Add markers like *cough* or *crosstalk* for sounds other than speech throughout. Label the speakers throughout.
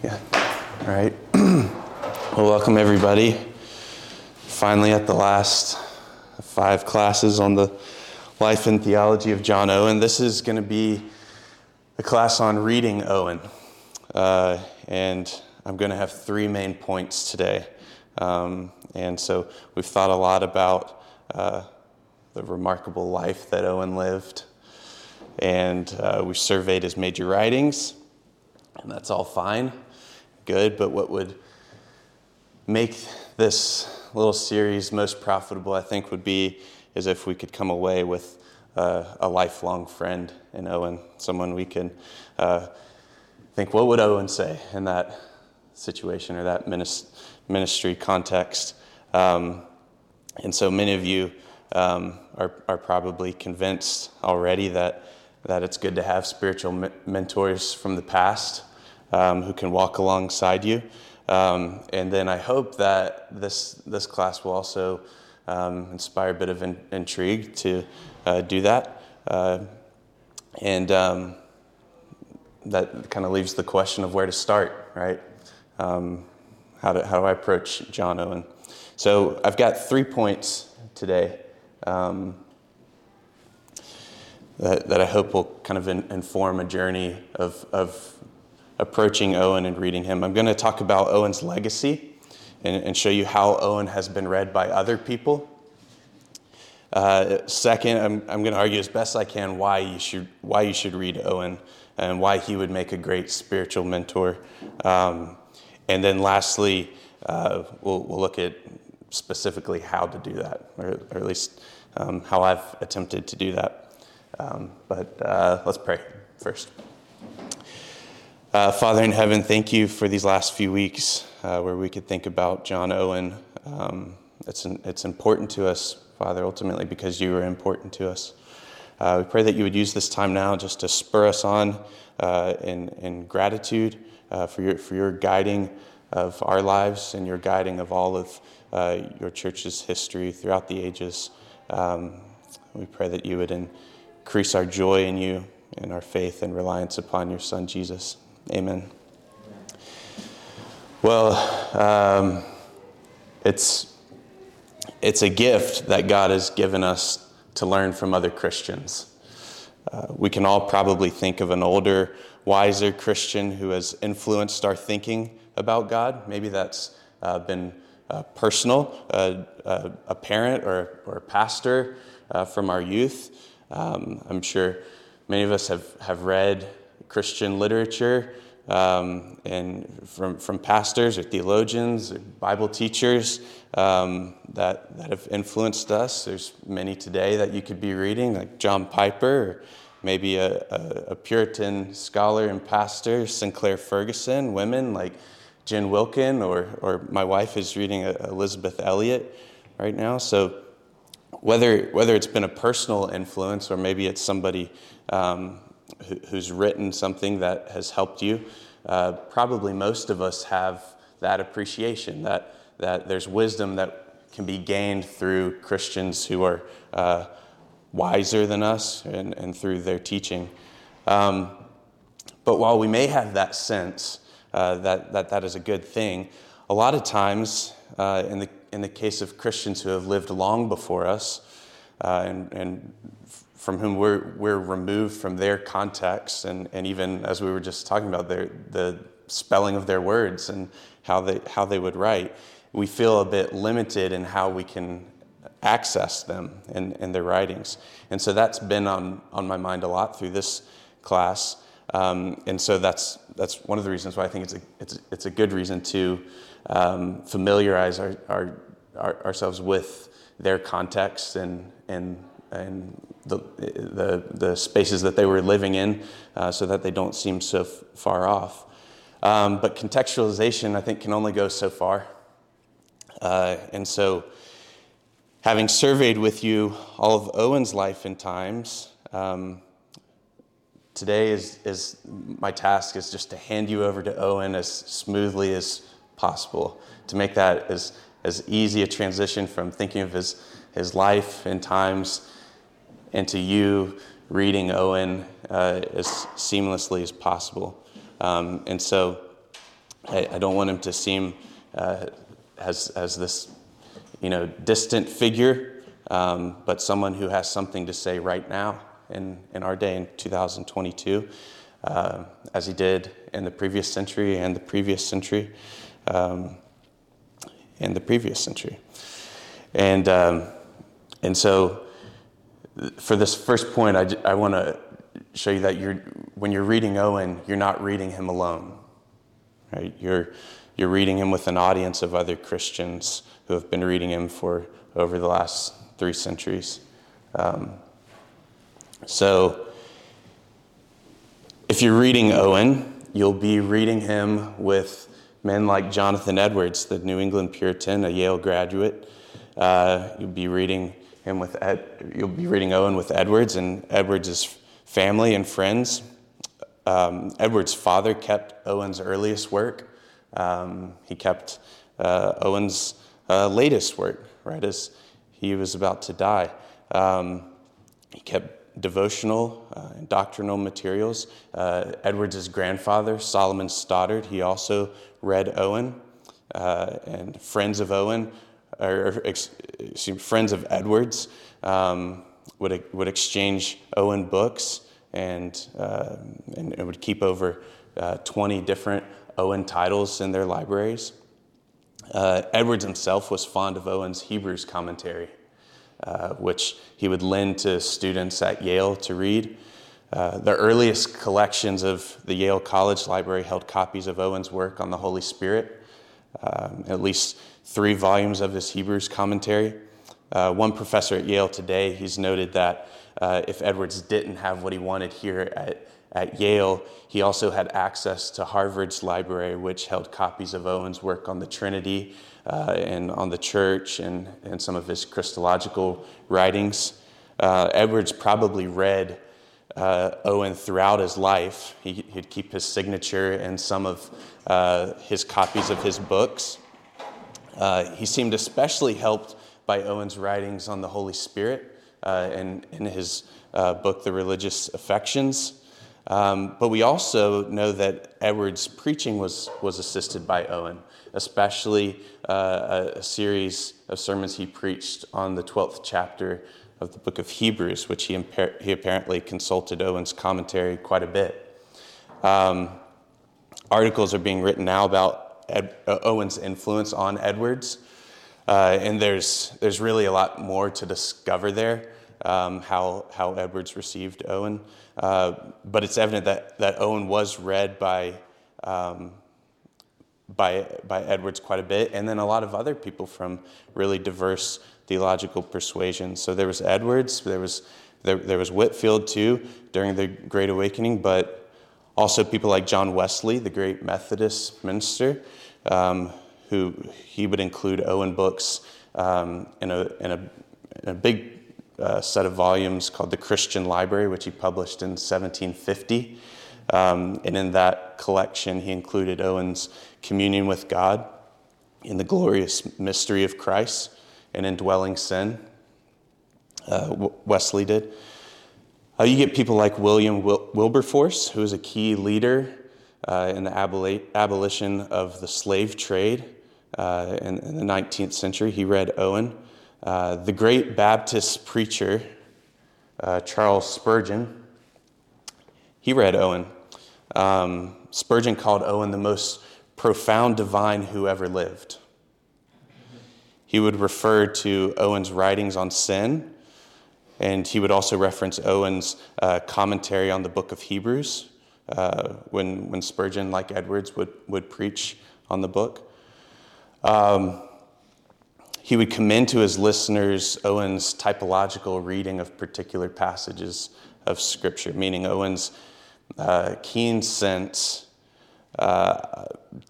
Speaker 1: Yeah. All right. *clears throat* well, welcome everybody. Finally, at the last five classes on the life and theology of John Owen. This is going to be a class on reading Owen. Uh, and I'm going to have three main points today. Um, and so we've thought a lot about uh, the remarkable life that Owen lived. And uh, we surveyed his major writings, and that's all fine, good. But what would make this little series most profitable, I think, would be is if we could come away with uh, a lifelong friend in Owen, someone we can uh, think, what would Owen say in that situation or that ministry context? Um, and so many of you um, are, are probably convinced already that, that it's good to have spiritual me- mentors from the past um, who can walk alongside you. Um, and then I hope that this, this class will also um, inspire a bit of in, intrigue to uh, do that. Uh, and um, that kind of leaves the question of where to start, right? Um, how, do, how do I approach John Owen? So I've got three points today um, that, that I hope will kind of in, inform a journey of, of approaching Owen and reading him. I'm going to talk about Owen's legacy and, and show you how Owen has been read by other people. Uh, second, I'm, I'm going to argue as best I can why you should, why you should read Owen and why he would make a great spiritual mentor. Um, and then lastly, uh, we'll, we'll look at specifically how to do that, or, or at least um, how I've attempted to do that. Um, but uh, let's pray first. Uh, Father in heaven, thank you for these last few weeks uh, where we could think about John Owen. Um, it's, an, it's important to us, Father, ultimately because you are important to us. Uh, we pray that you would use this time now just to spur us on uh, in, in gratitude uh, for, your, for your guiding of our lives and your guiding of all of uh, your church's history throughout the ages. Um, we pray that you would increase our joy in you and our faith and reliance upon your Son, Jesus. Amen. Well, um, it's, it's a gift that God has given us to learn from other Christians. Uh, we can all probably think of an older, wiser Christian who has influenced our thinking about God. Maybe that's uh, been uh, personal, uh, uh, a parent or, or a pastor uh, from our youth. Um, I'm sure many of us have, have read Christian literature um, and from, from pastors or theologians or Bible teachers um, that, that have influenced us. There's many today that you could be reading, like John Piper, maybe a, a, a Puritan scholar and pastor, Sinclair Ferguson, women like Jen Wilkin, or, or my wife is reading Elisabeth Elliot right now. So whether, whether it's been a personal influence or maybe it's somebody um, who, who's written something that has helped you, uh, probably most of us have that appreciation that, that there's wisdom that can be gained through Christians who are uh, wiser than us and, and through their teaching. Um, but while we may have that sense, uh, that, that that is a good thing. A lot of times, uh, in, the, in the case of Christians who have lived long before us, uh, and, and from whom we're, we're removed from their context, and, and even as we were just talking about, their, the spelling of their words and how they, how they would write, we feel a bit limited in how we can access them in, in their writings. And so that's been on, on my mind a lot through this class. Um, and so that's, that's one of the reasons why I think it's a, it's, it's a good reason to um, familiarize our, our, our, ourselves with their context and, and, and the, the, the spaces that they were living in uh, so that they don't seem so f- far off. Um, but contextualization, I think, can only go so far. Uh, and so, having surveyed with you all of Owen's life and times, um, today is, is my task is just to hand you over to Owen as smoothly as possible, to make that as, as easy a transition from thinking of his, his life and times into you reading Owen uh, as seamlessly as possible. Um, and so I, I don't want him to seem uh, as, as this you know, distant figure, um, but someone who has something to say right now in, in our day in 2022, uh, as he did in the previous century and the previous century um, and the previous century. And, um, and so, for this first point, I, I want to show you that you're, when you're reading Owen, you're not reading him alone. Right? You're, you're reading him with an audience of other Christians who have been reading him for over the last three centuries. Um, so, if you're reading Owen, you'll be reading him with men like Jonathan Edwards, the New England Puritan, a Yale graduate. Uh, you'll be reading him with Ed, you'll be reading Owen with Edwards and Edwards' family and friends. Um, Edwards' father kept Owen's earliest work. Um, he kept uh, Owen's uh, latest work, right as he was about to die. Um, he kept devotional uh, and doctrinal materials. Uh, Edwards' grandfather, Solomon Stoddard, he also read Owen, uh, and friends of Owen, or, friends of Edwards, um, would, would exchange Owen books and, uh, and, would keep over 20 different Owen titles in their libraries. Uh, Edwards himself was fond of Owen's Hebrews commentary, uh, which he would lend to students at Yale to read. Uh, the earliest collections of the Yale College Library held copies of Owen's work on the Holy Spirit, um, at least three volumes of his Hebrews commentary. Uh, one professor at Yale today, he's noted that uh, if Edwards didn't have what he wanted here at at Yale, he also had access to Harvard's library, which held copies of Owen's work on the Trinity uh, and on the church and, and some of his Christological writings. Uh, Edwards probably read uh, Owen throughout his life. He, would keep his signature in some of uh, his copies of his books. Uh, he seemed especially helped by Owen's writings on the Holy Spirit uh, and in his book, The Religious Affections. Um, but we also know that Edwards' preaching was, was assisted by Owen, especially uh, a, a, series of sermons he preached on the 12th chapter of the book of Hebrews, which he, he apparently consulted Owen's commentary quite a bit. Um, articles are being written now about Ed, uh, Owen's influence on Edwards, uh, and there's, there's really a lot more to discover there um, how, how Edwards received Owen. Uh, but it's evident that, that Owen was read by, um, by, by Edwards quite a bit, and then a lot of other people from really diverse theological persuasions. So there was Edwards, there was, there, there was Whitefield too during the Great Awakening, but also people like John Wesley, the great Methodist minister, um, who he would include Owen books um, in, a, in, a, in a big uh, set of volumes called the Christian Library, which he published in 1750. Um, and in that collection, he included Owen's Communion with God in the glorious mystery of Christ and indwelling sin. Uh, Wesley did. Uh, you get people like William Wil- Wilberforce, who was a key leader uh, in the aboli- abolition of the slave trade uh, in, in, the 19th century. He read Owen. Uh, the great Baptist preacher, uh, Charles Spurgeon, he read Owen. Um, Spurgeon called Owen the most profound divine who ever lived. He would refer to Owen's writings on sin, and he would also reference Owen's uh, commentary on the book of Hebrews uh, when, when Spurgeon, like Edwards, would, would preach on the book. Um, he would commend to his listeners Owen's typological reading of particular passages of Scripture, meaning Owen's uh, keen sense uh,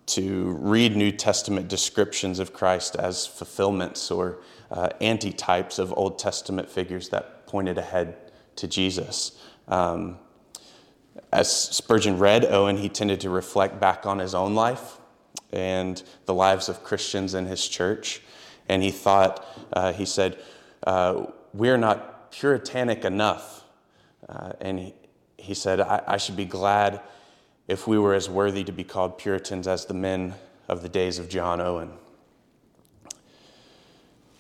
Speaker 1: to read New Testament descriptions of Christ as fulfillments or uh, antitypes of Old Testament figures that pointed ahead to Jesus. Um, as Spurgeon read Owen, he tended to reflect back on his own life and the lives of Christians in his church. And he thought, uh, he said, uh, We're not puritanic enough. Uh, and he, he said, I, I, should be glad if we were as worthy to be called Puritans as the men of the days of John Owen.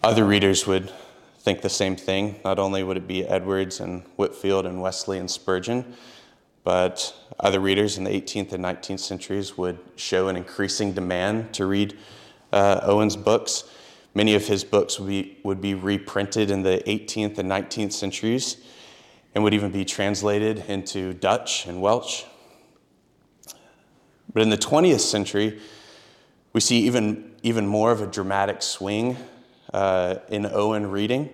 Speaker 1: Other readers would think the same thing. Not only would it be Edwards and Whitefield and Wesley and Spurgeon, but other readers in the 18th and 19th centuries would show an increasing demand to read uh, Owen's books. Many of his books would be, would be reprinted in the 18th and 19th centuries and would even be translated into Dutch and Welsh. But in the 20th century, we see even, even more of a dramatic swing uh, in Owen reading.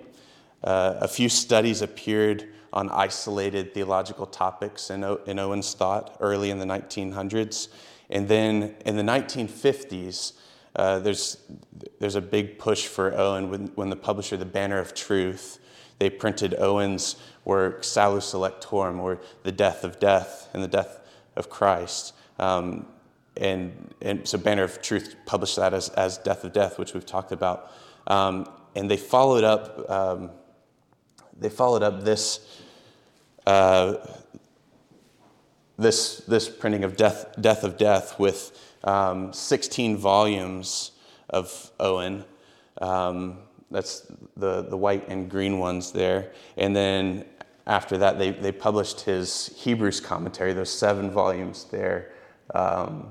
Speaker 1: Uh, a few studies appeared on isolated theological topics in, o- in Owen's thought early in the 1900s. And then in the 1950s, uh, there's, there's a big push for Owen when, when the publisher, The Banner of Truth, they printed Owen's work, Salus Electorum, or The Death of Death and the Death of Christ. Um, and, and so Banner of Truth published that as, as Death of Death, which we've talked about. Um, and they followed up, um, they followed up this, uh, this, this printing of Death, Death of Death with um, 16 volumes of Owen. Um, that's the, the white and green ones there. And then after that, they, they published his Hebrews commentary, those seven volumes there um,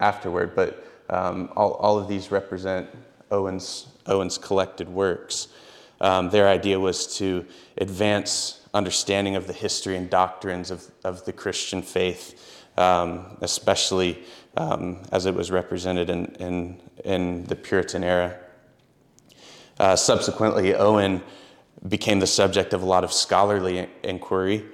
Speaker 1: afterward. But um, all, all of these represent Owen's, Owen's collected works. Um, their idea was to advance understanding of the history and doctrines of, of the Christian faith, um, especially um, as it was represented in, in, in the Puritan era. Uh, subsequently, Owen became the subject of a lot of scholarly inquiry.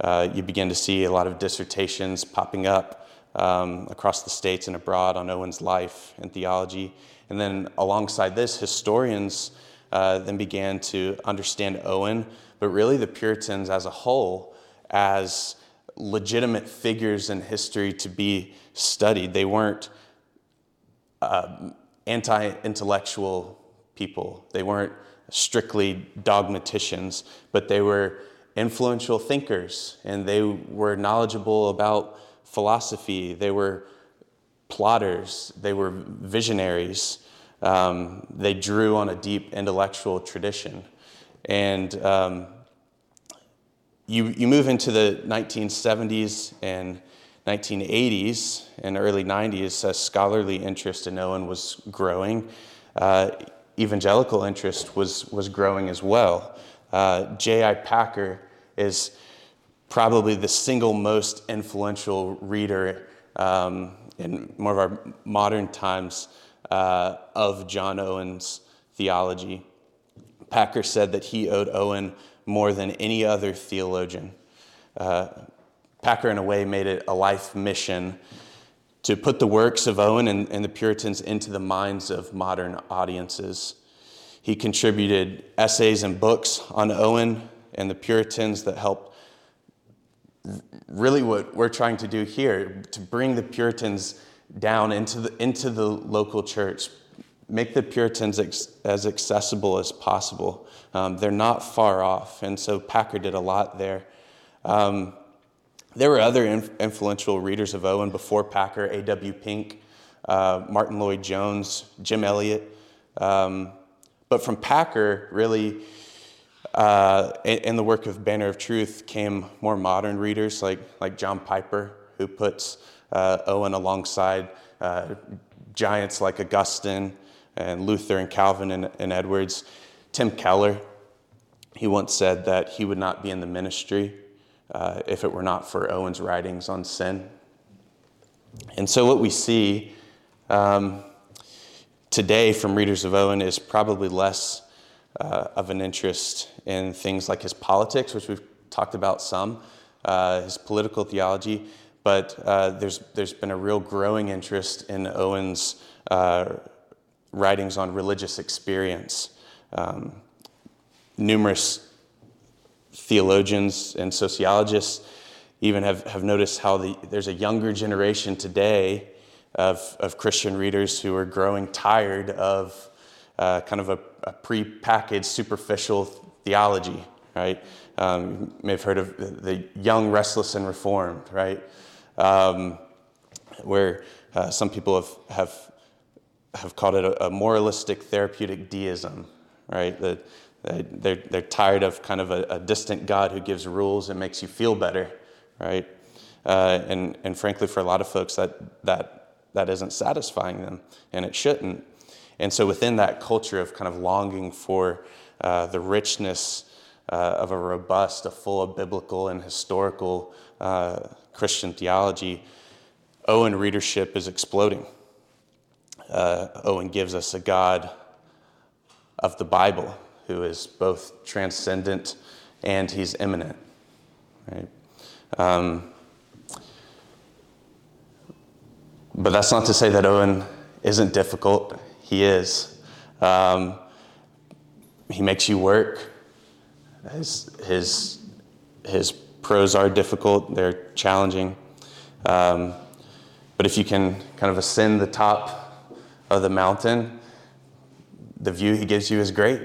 Speaker 1: Uh, you begin to see a lot of dissertations popping up um, across the states and abroad on Owen's life and theology. And then, alongside this, historians uh, then began to understand Owen, but really the Puritans as a whole, as legitimate figures in history to be studied. They weren't uh, anti intellectual people, they weren't strictly dogmaticians, but they were influential thinkers and they were knowledgeable about philosophy. They were plotters, they were visionaries. Um, they drew on a deep intellectual tradition. And um, you, you move into the 1970s and 1980s and early 90s, as scholarly interest in Owen was growing. Uh, evangelical interest was, was growing as well. Uh, J.I. Packer is probably the single most influential reader um, in more of our modern times uh, of John Owen's theology. Packer said that he owed Owen more than any other theologian. Uh, Packer, in a way, made it a life mission to put the works of Owen and, and the Puritans into the minds of modern audiences. He contributed essays and books on Owen and the Puritans that helped really what we're trying to do here to bring the Puritans down into the, into the local church, make the Puritans ex, as accessible as possible. Um, they're not far off, and so Packer did a lot there. Um, there were other inf- influential readers of Owen before Packer, A.W. Pink, uh, Martyn Lloyd-Jones, Jim Elliot. Um, but from Packer, really, uh, in, in, the work of Banner of Truth came more modern readers like, like John Piper, who puts uh, Owen alongside uh, giants like Augustine and Luther and Calvin and, and Edwards. Tim Keller, he once said that he would not be in the ministry uh, if it were not for Owen's writings on sin. And so, what we see um, today from readers of Owen is probably less uh, of an interest in things like his politics, which we've talked about some, uh, his political theology, but uh, there's, there's been a real growing interest in Owen's uh, writings on religious experience. Um, numerous theologians and sociologists even have, have noticed how the, there's a younger generation today of, of Christian readers who are growing tired of uh, kind of a, a pre-packaged superficial theology, right? Um, you may have heard of the young, restless, and reformed, right? um, where uh, some people have, have, have called it a, a moralistic therapeutic deism, right? That they're, they're tired of kind of a, a, distant God who gives rules and makes you feel better, right? Uh, and, and frankly, for a lot of folks, that, that, that isn't satisfying them, and it shouldn't. And so, within that culture of kind of longing for uh, the richness uh, of a robust, a full of biblical and historical uh, Christian theology, Owen readership is exploding. Uh, Owen gives us a God of the Bible who is both transcendent and he's immanent. Right? Um, but that's not to say that Owen isn't difficult. He is. Um, he makes you work. His, his, his prose are difficult, they're challenging. Um, but if you can kind of ascend the top of the mountain, the view he gives you is great.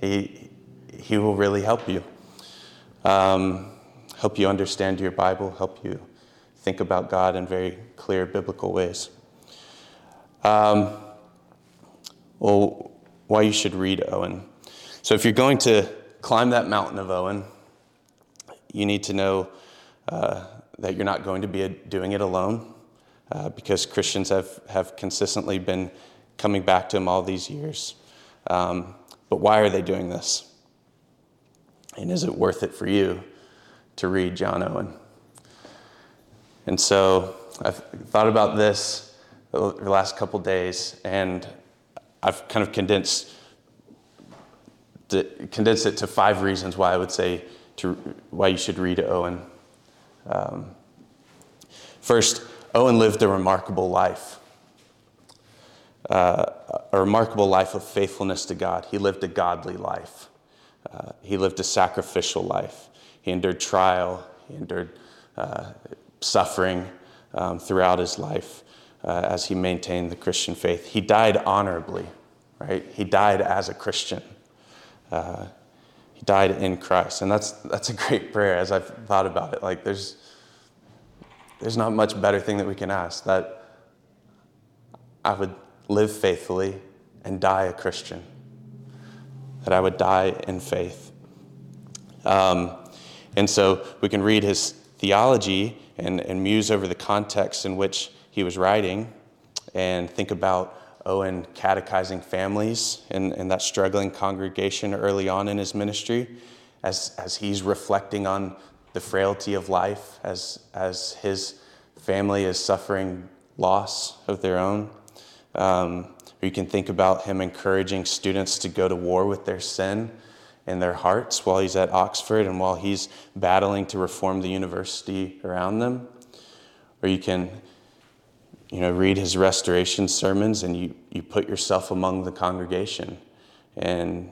Speaker 1: He, he will really help you. Um, help you understand your Bible, help you think about God in very clear biblical ways. Um, well, why you should read Owen. So, if you're going to climb that mountain of Owen, you need to know uh, that you're not going to be doing it alone uh, because Christians have, have consistently been coming back to him all these years. Um, but why are they doing this? And is it worth it for you to read John Owen? And so I've thought about this the last couple days, and I've kind of condensed, condensed it to five reasons why I would say to, why you should read Owen. Um, first, Owen lived a remarkable life. Uh, a remarkable life of faithfulness to God. He lived a godly life. Uh, he lived a sacrificial life. He endured trial. He endured uh, suffering um, throughout his life uh, as he maintained the Christian faith. He died honorably, right? He died as a Christian. Uh, he died in Christ, and that's that's a great prayer. As I've thought about it, like there's there's not much better thing that we can ask that I would live faithfully and die a Christian, that I would die in faith. Um, and so we can read his theology and, and muse over the context in which he was writing and think about Owen catechizing families in, in that struggling congregation early on in his ministry as, as he's reflecting on the frailty of life, as, as his family is suffering loss of their own. Um, or you can think about him encouraging students to go to war with their sin in their hearts while he's at Oxford and while he's battling to reform the university around them. Or you can you know, read his restoration sermons and you, you put yourself among the congregation and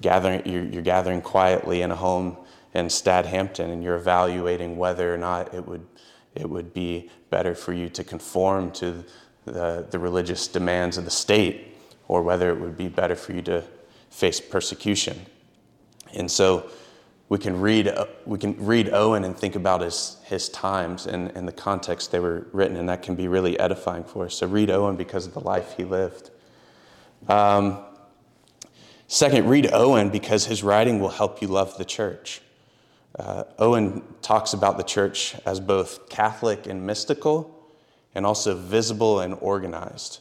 Speaker 1: gathering, you're, you're gathering quietly in a home in Stadhampton and you're evaluating whether or not it would, it would be better for you to conform to the, the religious demands of the state or whether it would be better for you to face persecution. And so we can read, we can read Owen and think about his, his times and, and the context they were written, and that can be really edifying for us. So read Owen because of the life he lived. Um, second, read Owen because his writing will help you love the church. Uh, Owen talks about the church as both Catholic and mystical, and also visible and organized,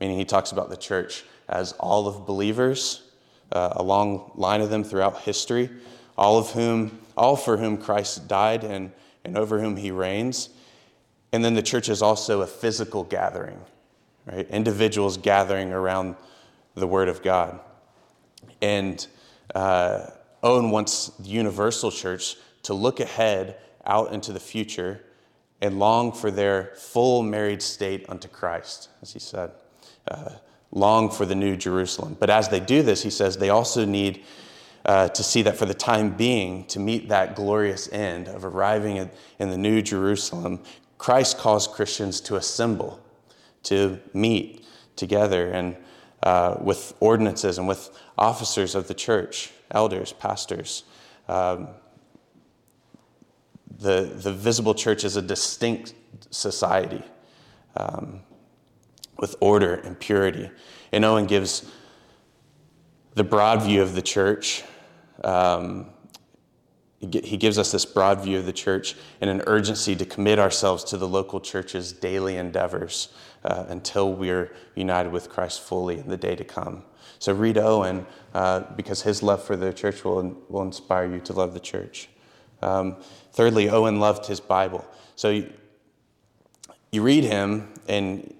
Speaker 1: meaning he talks about the church as all of believers, uh, a long line of them throughout history, all of whom, all for whom Christ died and, and over whom he reigns. And then the church is also a physical gathering, right? Individuals gathering around the Word of God. And uh, Owen wants the universal church to look ahead out into the future and long for their full married state unto Christ, as he said. Uh, long for the new Jerusalem. But as they do this, he says they also need uh, to see that for the time being, to meet that glorious end of arriving in the new Jerusalem, Christ calls Christians to assemble, to meet together and uh, with ordinances and with officers of the church, elders, pastors. Um, the, the visible church is a distinct society um, with order and purity. And Owen gives the broad view of the church. Um, he gives us this broad view of the church and an urgency to commit ourselves to the local church's daily endeavors uh, until we're united with Christ fully in the day to come. So read Owen uh, because his love for the church will, will inspire you to love the church. Um, thirdly, Owen loved his Bible. So you, you read him and,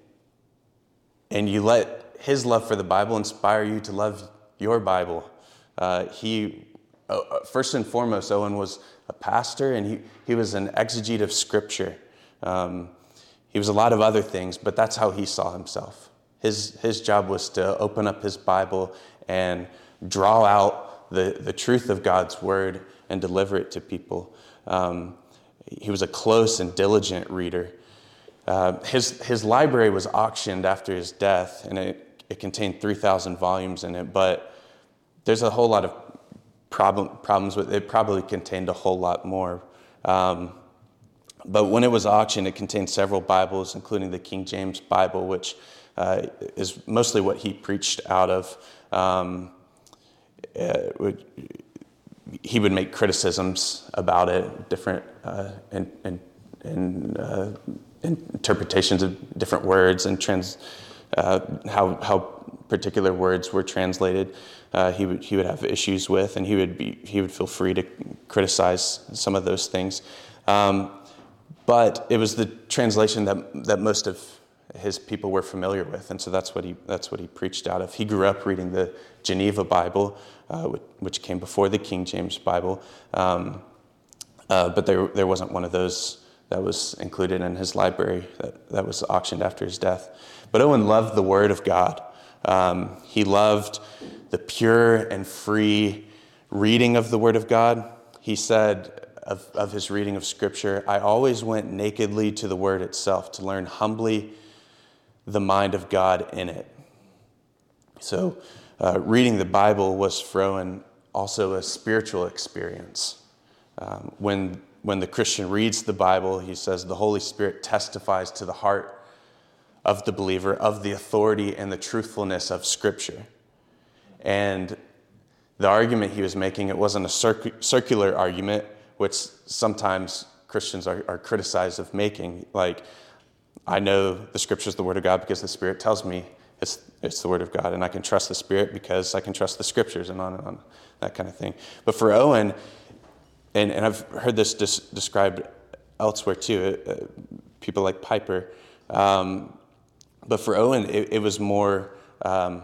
Speaker 1: and you let his love for the Bible inspire you to love your Bible. Uh, he, uh, uh, first and foremost, Owen was a pastor and he, he was an exegete of Scripture. Um, he was a lot of other things, but that's how he saw himself. His, his job was to open up his Bible and draw out the, the truth of God's word and deliver it to people. Um, he was a close and diligent reader. Uh, his, his library was auctioned after his death, and it, it contained 3,000 volumes in it, but there's a whole lot of problem, problems with it. Probably contained a whole lot more. Um, but when it was auctioned, it contained several Bibles, including the King James Bible, which uh, is mostly what he preached out of. Um, uh, he would make criticisms about it, different uh, uh, interpretations of different words and trans, uh, how, how particular words were translated. Uh, he would he would have issues with, and he would be he would feel free to criticize some of those things. Um, but it was the translation that that most of his people were familiar with, and so that's what he that's what he preached out of. He grew up reading the Geneva Bible, uh, which came before the King James Bible, um, uh, but there there wasn't one of those that was included in his library that, that was auctioned after his death. But Owen loved the Word of God. Um, he loved the pure and free reading of the Word of God. He said of, of his reading of Scripture, I always went nakedly to the Word itself to learn humbly the mind of God in it. So, uh, reading the Bible was for Owen also a spiritual experience. Um, when, when the Christian reads the Bible, he says the Holy Spirit testifies to the heart of the believer of the authority and the truthfulness of Scripture. And the argument he was making, it wasn't a circ- circular argument, which sometimes Christians are, are criticized of making. Like, I know the scripture is the word of God because the Spirit tells me it's, it's the word of God, and I can trust the Spirit because I can trust the scriptures, and on and on, that kind of thing. But for Owen, and, and I've heard this dis- described elsewhere too, uh, people like Piper, um, but for Owen, it, it was more um,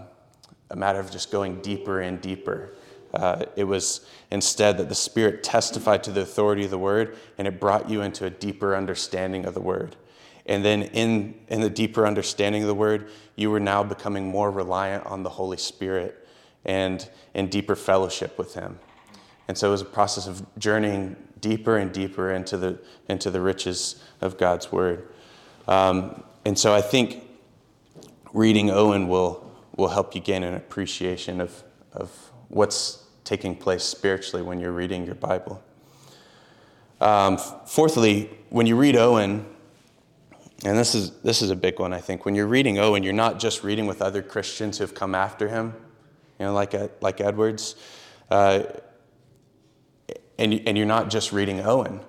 Speaker 1: a matter of just going deeper and deeper. Uh, it was instead that the Spirit testified to the authority of the Word, and it brought you into a deeper understanding of the Word. And then in, in the deeper understanding of the word, you were now becoming more reliant on the Holy Spirit and in deeper fellowship with Him. And so it was a process of journeying deeper and deeper into the, into the riches of God's word. Um, and so I think reading Owen will, will help you gain an appreciation of, of what's taking place spiritually when you're reading your Bible. Um, fourthly, when you read Owen, and this is, this is a big one, I think. When you're reading Owen, you're not just reading with other Christians who've come after him, you know, like, like Edwards. Uh, and, and you're not just reading Owen,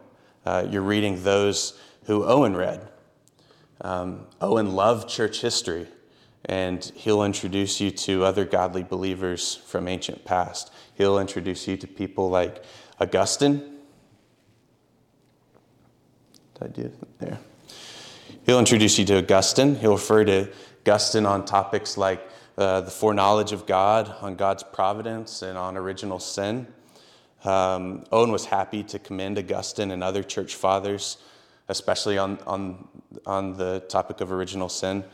Speaker 1: uh, you're reading those who Owen read. Um, Owen loved church history, and he'll introduce you to other godly believers from ancient past. He'll introduce you to people like Augustine. Did I do there? He'll introduce you to Augustine. He'll refer to Augustine on topics like uh, the foreknowledge of God, on God's providence, and on original sin. Um, Owen was happy to commend Augustine and other church fathers, especially on, on, on the topic of original sin.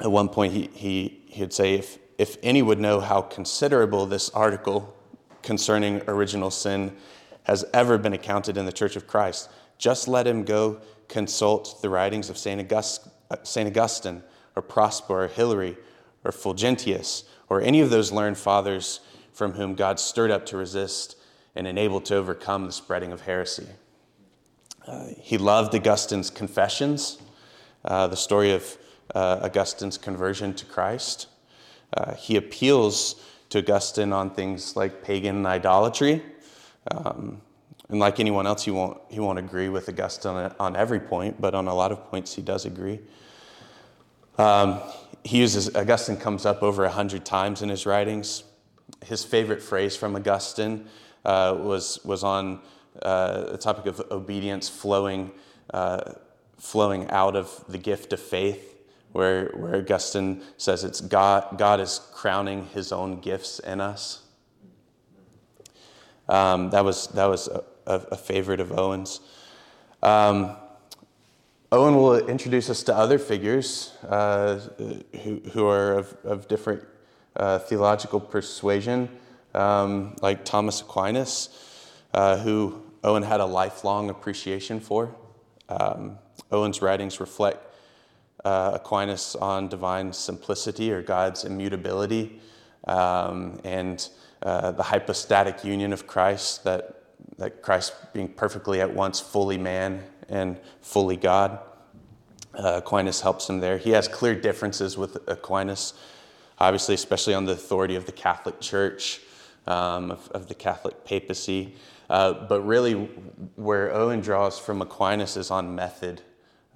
Speaker 1: At one point, he, he, he'd say, if, if any would know how considerable this article concerning original sin has ever been accounted in the Church of Christ, just let him go consult the writings of St. August, Saint Augustine or Prosper or Hilary or Fulgentius or any of those learned fathers from whom God stirred up to resist and enabled to overcome the spreading of heresy. Uh, he loved Augustine's Confessions, uh, the story of uh, Augustine's conversion to Christ. Uh, he appeals to Augustine on things like pagan idolatry. Um, and like anyone else, he won't, he won't agree with Augustine on, every point, but on a lot of points he does agree. Um, he uses, Augustine comes up over a hundred times in his writings. His favorite phrase from Augustine uh, was, was on uh, the topic of obedience flowing, uh, flowing out of the gift of faith, where, where Augustine says it's God, God is crowning his own gifts in us. Um, that was, that was a, a, favorite of Owen's. Um, Owen will introduce us to other figures uh, who, who are of, of different uh, theological persuasion, um, like Thomas Aquinas, uh, who Owen had a lifelong appreciation for. Um, Owen's writings reflect uh, Aquinas on divine simplicity or God's immutability um, and uh, the hypostatic union of Christ, that, that Christ being perfectly at once fully man and fully God. Uh, Aquinas helps him there. He has clear differences with Aquinas, obviously, especially on the authority of the Catholic Church, um, of, of, the Catholic papacy. Uh, but really, where Owen draws from Aquinas is on method.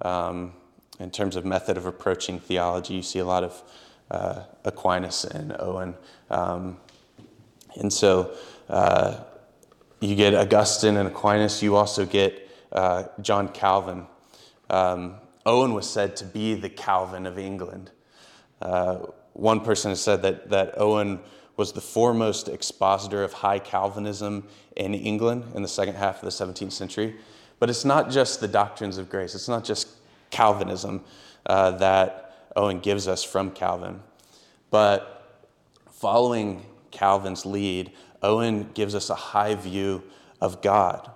Speaker 1: Um, in terms of method of approaching theology, you see a lot of uh, Aquinas and Owen. Um, and so uh, you get Augustine and Aquinas, you also get uh, John Calvin. Um, Owen was said to be the Calvin of England. Uh, one person has said that, that Owen was the foremost expositor of high Calvinism in England in the second half of the 17th century. But it's not just the doctrines of grace, it's not just Calvinism uh, that Owen gives us from Calvin. But following Calvin's lead, Owen gives us a high view of God,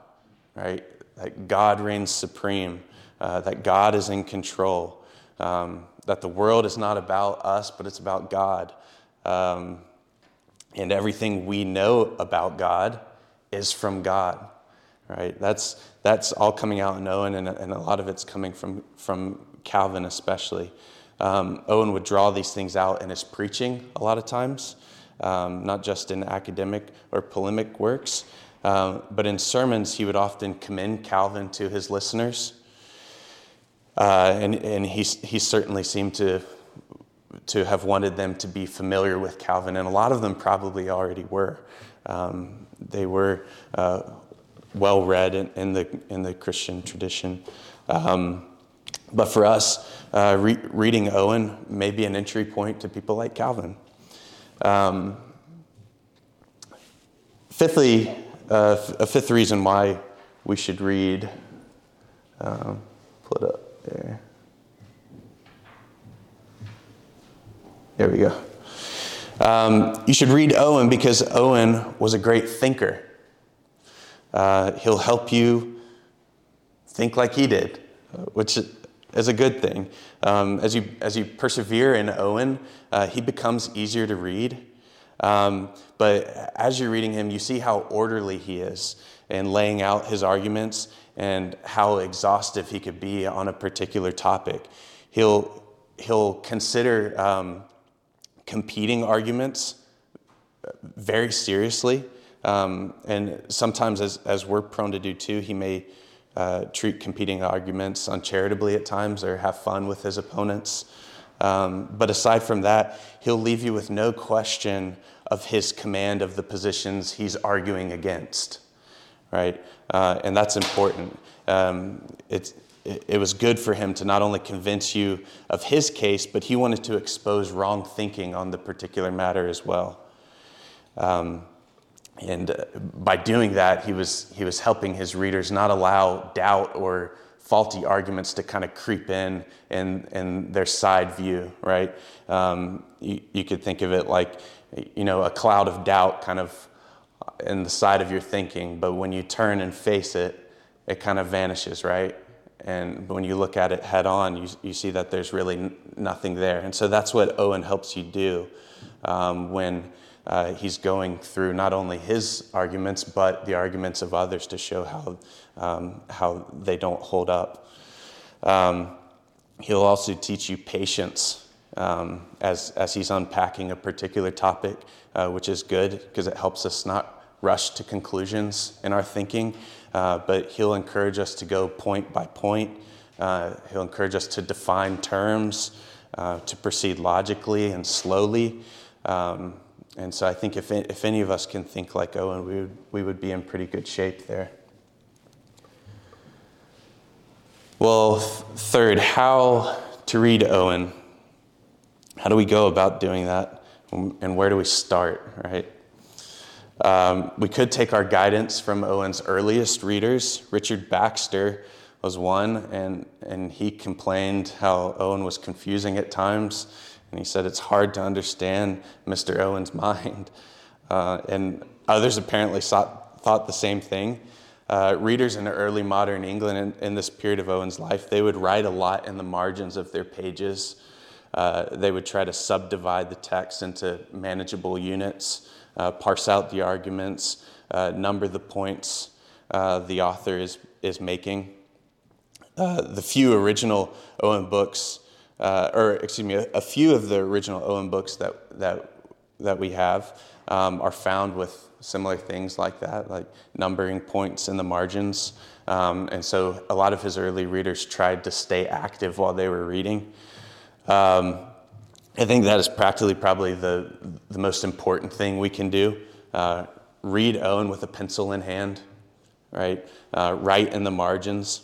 Speaker 1: right? That God reigns supreme, uh, that God is in control, um, that the world is not about us, but it's about God. Um, and everything we know about God is from God, right? That's, that's all coming out in Owen, and, and a lot of it's coming from, from Calvin, especially. Um, Owen would draw these things out in his preaching a lot of times, um, not just in academic or polemic works, um, but in sermons, he would often commend Calvin to his listeners. Uh, and and he, he certainly seemed to, to have wanted them to be familiar with Calvin, and a lot of them probably already were. Um, they were uh, well read in, in, the, in the Christian tradition. Um, but for us, uh, re- reading Owen may be an entry point to people like Calvin. Um, fifthly, uh, a fifth reason why we should read, um, pull it up there. There we go. Um, you should read Owen because Owen was a great thinker. Uh, he'll help you think like he did, which is a good thing. Um, as, you, as you persevere in Owen, uh, he becomes easier to read. Um, but as you're reading him, you see how orderly he is in laying out his arguments and how exhaustive he could be on a particular topic. He'll, he'll consider um, competing arguments very seriously. Um, and sometimes, as, as we're prone to do too, he may uh, treat competing arguments uncharitably at times or have fun with his opponents. Um, but aside from that, he'll leave you with no question of his command of the positions he's arguing against, right? Uh, and that's important. Um, it's, it, it was good for him to not only convince you of his case, but he wanted to expose wrong thinking on the particular matter as well. Um, and uh, by doing that, he was, he was helping his readers not allow doubt or faulty arguments to kind of creep in in, in their side view, right? Um, you, you could think of it like, you know, a cloud of doubt kind of in the side of your thinking, but when you turn and face it, it kind of vanishes, right? And when you look at it head on, you, you see that there's really nothing there. And so that's what Owen helps you do um, when uh, he's going through not only his arguments, but the arguments of others to show how, um, how they don't hold up. Um, he'll also teach you patience um, as, as he's unpacking a particular topic, uh, which is good because it helps us not rush to conclusions in our thinking, uh, but he'll encourage us to go point by point. Uh, he'll encourage us to define terms, uh, to proceed logically and slowly. Um, and so I think if, if any of us can think like Owen, we would, we would be in pretty good shape there. Well, third, how to read Owen. How do we go about doing that? And where do we start, right? Um, we could take our guidance from Owen's earliest readers. Richard Baxter was one, and, and he complained how Owen was confusing at times. And he said it's hard to understand Mr. Owen's *laughs* mind. Uh, and others apparently thought, thought the same thing. Uh, readers in early modern England in, in, this period of Owen's life, they would write a lot in the margins of their pages. Uh, they would try to subdivide the text into manageable units, uh, parse out the arguments, uh, number the points uh, the author is, is making. The few original Owen books, or excuse me, a, a, few of the original Owen books that, that, that we have um, are found with similar things like that, like numbering points in the margins. Um, and so a lot of his early readers tried to stay active while they were reading. Um, I think that is practically probably the, the most important thing we can do. Uh, read Owen with a pencil in hand, right? Uh, write in the margins.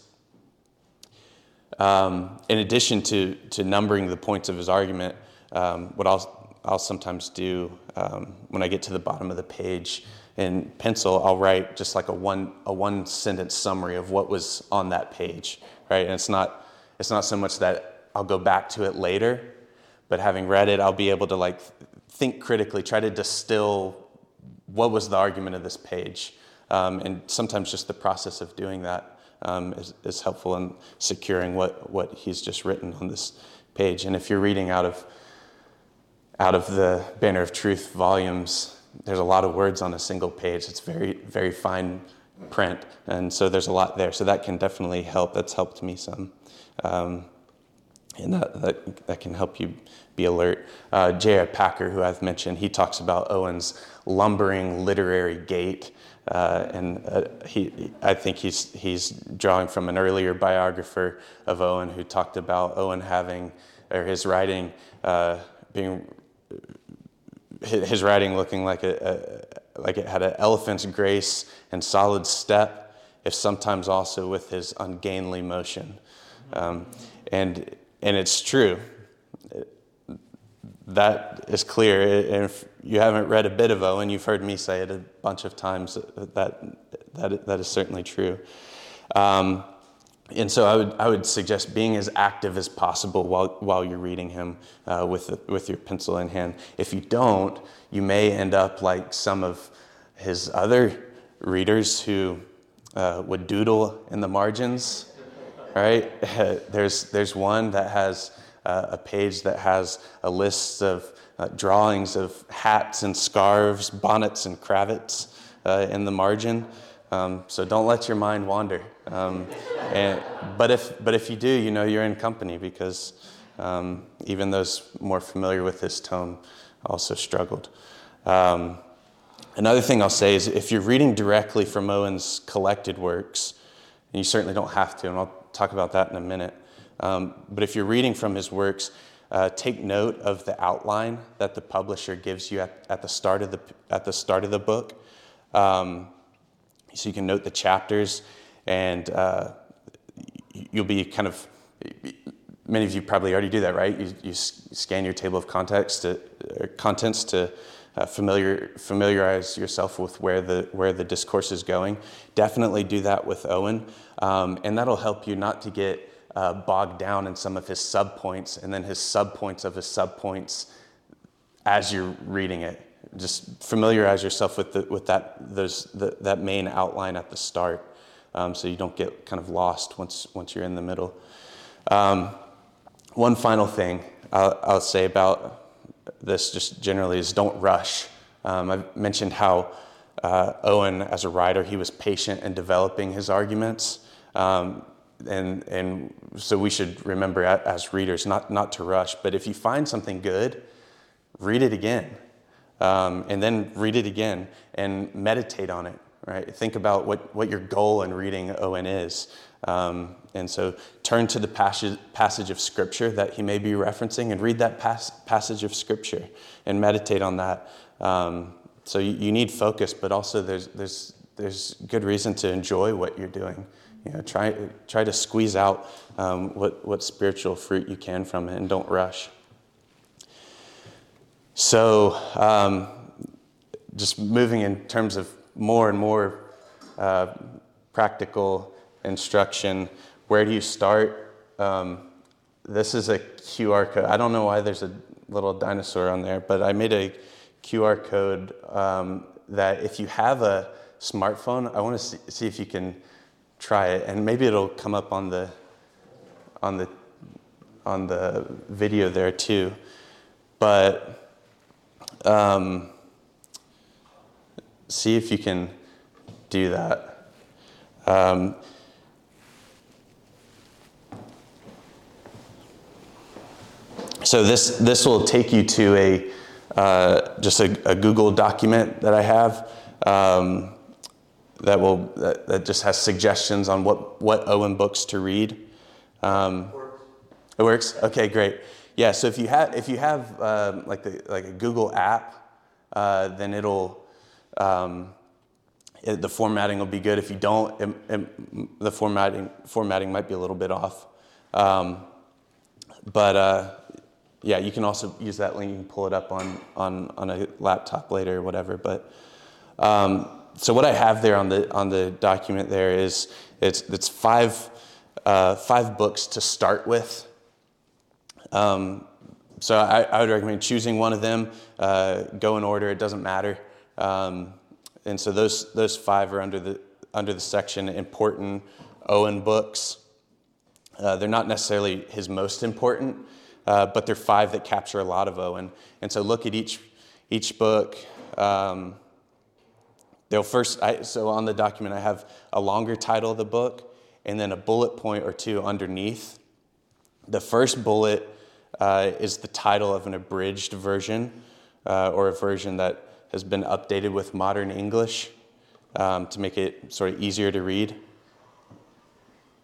Speaker 1: Um, in addition to, to numbering the points of his argument, um, what I'll I'll sometimes do um, when I get to the bottom of the page in pencil, I'll write just like a one, a one sentence summary of what was on that page, right? And it's not, it's not so much that I'll go back to it later, but having read it, I'll be able to like think critically, try to distill what was the argument of this page. Um, and sometimes just the process of doing that um, is, is helpful in securing what, what he's just written on this page. And if you're reading out of out of the Banner of Truth volumes, there's a lot of words on a single page. It's very, very fine print, and so there's a lot there. So that can definitely help. That's helped me some. Um, and that, that, that, can help you be alert. Uh, J.I. Packer, who I've mentioned, he talks about Owen's lumbering literary gait. Uh, and uh, he, I think he's, he's drawing from an earlier biographer of Owen who talked about Owen having, or his writing uh, being his writing looking like, a, a, like it had an elephant's grace and solid step, if sometimes also with his ungainly motion. Um, and, and it's true. That is clear. If you haven't read a bit of Owen, you've heard me say it a bunch of times. That, that, that is certainly true. Um, and so I would, I would suggest being as active as possible while, while you're reading him uh, with, with your pencil in hand. If you don't, you may end up like some of his other readers who uh, would doodle in the margins, right? *laughs* there's, there's one that has uh, a page that has a list of uh, drawings of hats and scarves, bonnets and cravats uh, in the margin. Um, so don't let your mind wander. Um, *laughs* and, but, if, but if you do, you know you're in company because um, even those more familiar with this tome also struggled. Um, another thing I'll say is if you're reading directly from Owen's collected works, and you certainly don't have to, and I'll talk about that in a minute, um, but if you're reading from his works, uh, take note of the outline that the publisher gives you at, at, the, start of the, at the start of the book. Um, so you can note the chapters and uh, you'll be kind of many of you probably already do that right? You, you scan your table of to, contents to uh, familiar, familiarize yourself with where the, where the discourse is going. Definitely do that with owen. Um, and that'll help you not to get uh, bogged down in some of his subpoints and then his subpoints of his subpoints as you're reading it just familiarize yourself with, the, with that, those, the, that main outline at the start um, so you don't get kind of lost once, once you're in the middle. Um, one final thing I'll, I'll, say about this just generally is don't rush Um, I've mentioned how uh, Owen, as a writer, he was patient in developing his arguments. Um, and, and so we should remember as readers not, not to rush. But if you find something good, read it again. Um, and then read it again and meditate on it, right? Think about what, what your goal in reading Owen is. Um, and so turn to the passage, passage of Scripture that he may be referencing and read that pas- passage of Scripture and meditate on that. Um, so you, you, need focus, but also there's, there's, there's good reason to enjoy what you're doing. You know, try, try to squeeze out um, what, what spiritual fruit you can from it and don't rush. So, um, just moving in terms of more and more uh, practical instruction, where do you start? Um, this is a QR code. I don't know why there's a little dinosaur on there, but I made a QR code um, that if you have a smartphone, I want to see, see if you can try it, and maybe it'll come up on the on the on the video there too. But um, see if you can do that. Um, so this this will take you to a uh, just a, a, Google document that I have um, that will that, that, just has suggestions on what what Owen books to read. Um, it works. Okay, great. Yeah, so if you have if you have um, like the like a Google app, uh, then it'll um, it, the formatting will be good. If you don't, it, it, the formatting formatting might be a little bit off. Um, but uh, yeah, you can also use that link and pull it up on on on a laptop later or whatever. But um, so what I have there on the on the document there is it's it's five uh, five books to start with. Um, so I, I, would recommend choosing one of them. Uh, go in order; it doesn't matter. Um, and so those those five are under the under the section important Owen books. Uh, they're not necessarily his most important, uh, but they're five that capture a lot of Owen. And so look at each each book. Um, they'll first. I, so on the document, I have a longer title of the book and then a bullet point or two underneath. The first bullet uh, is the title of an abridged version uh, or a version that has been updated with modern English um, to make it sort of easier to read.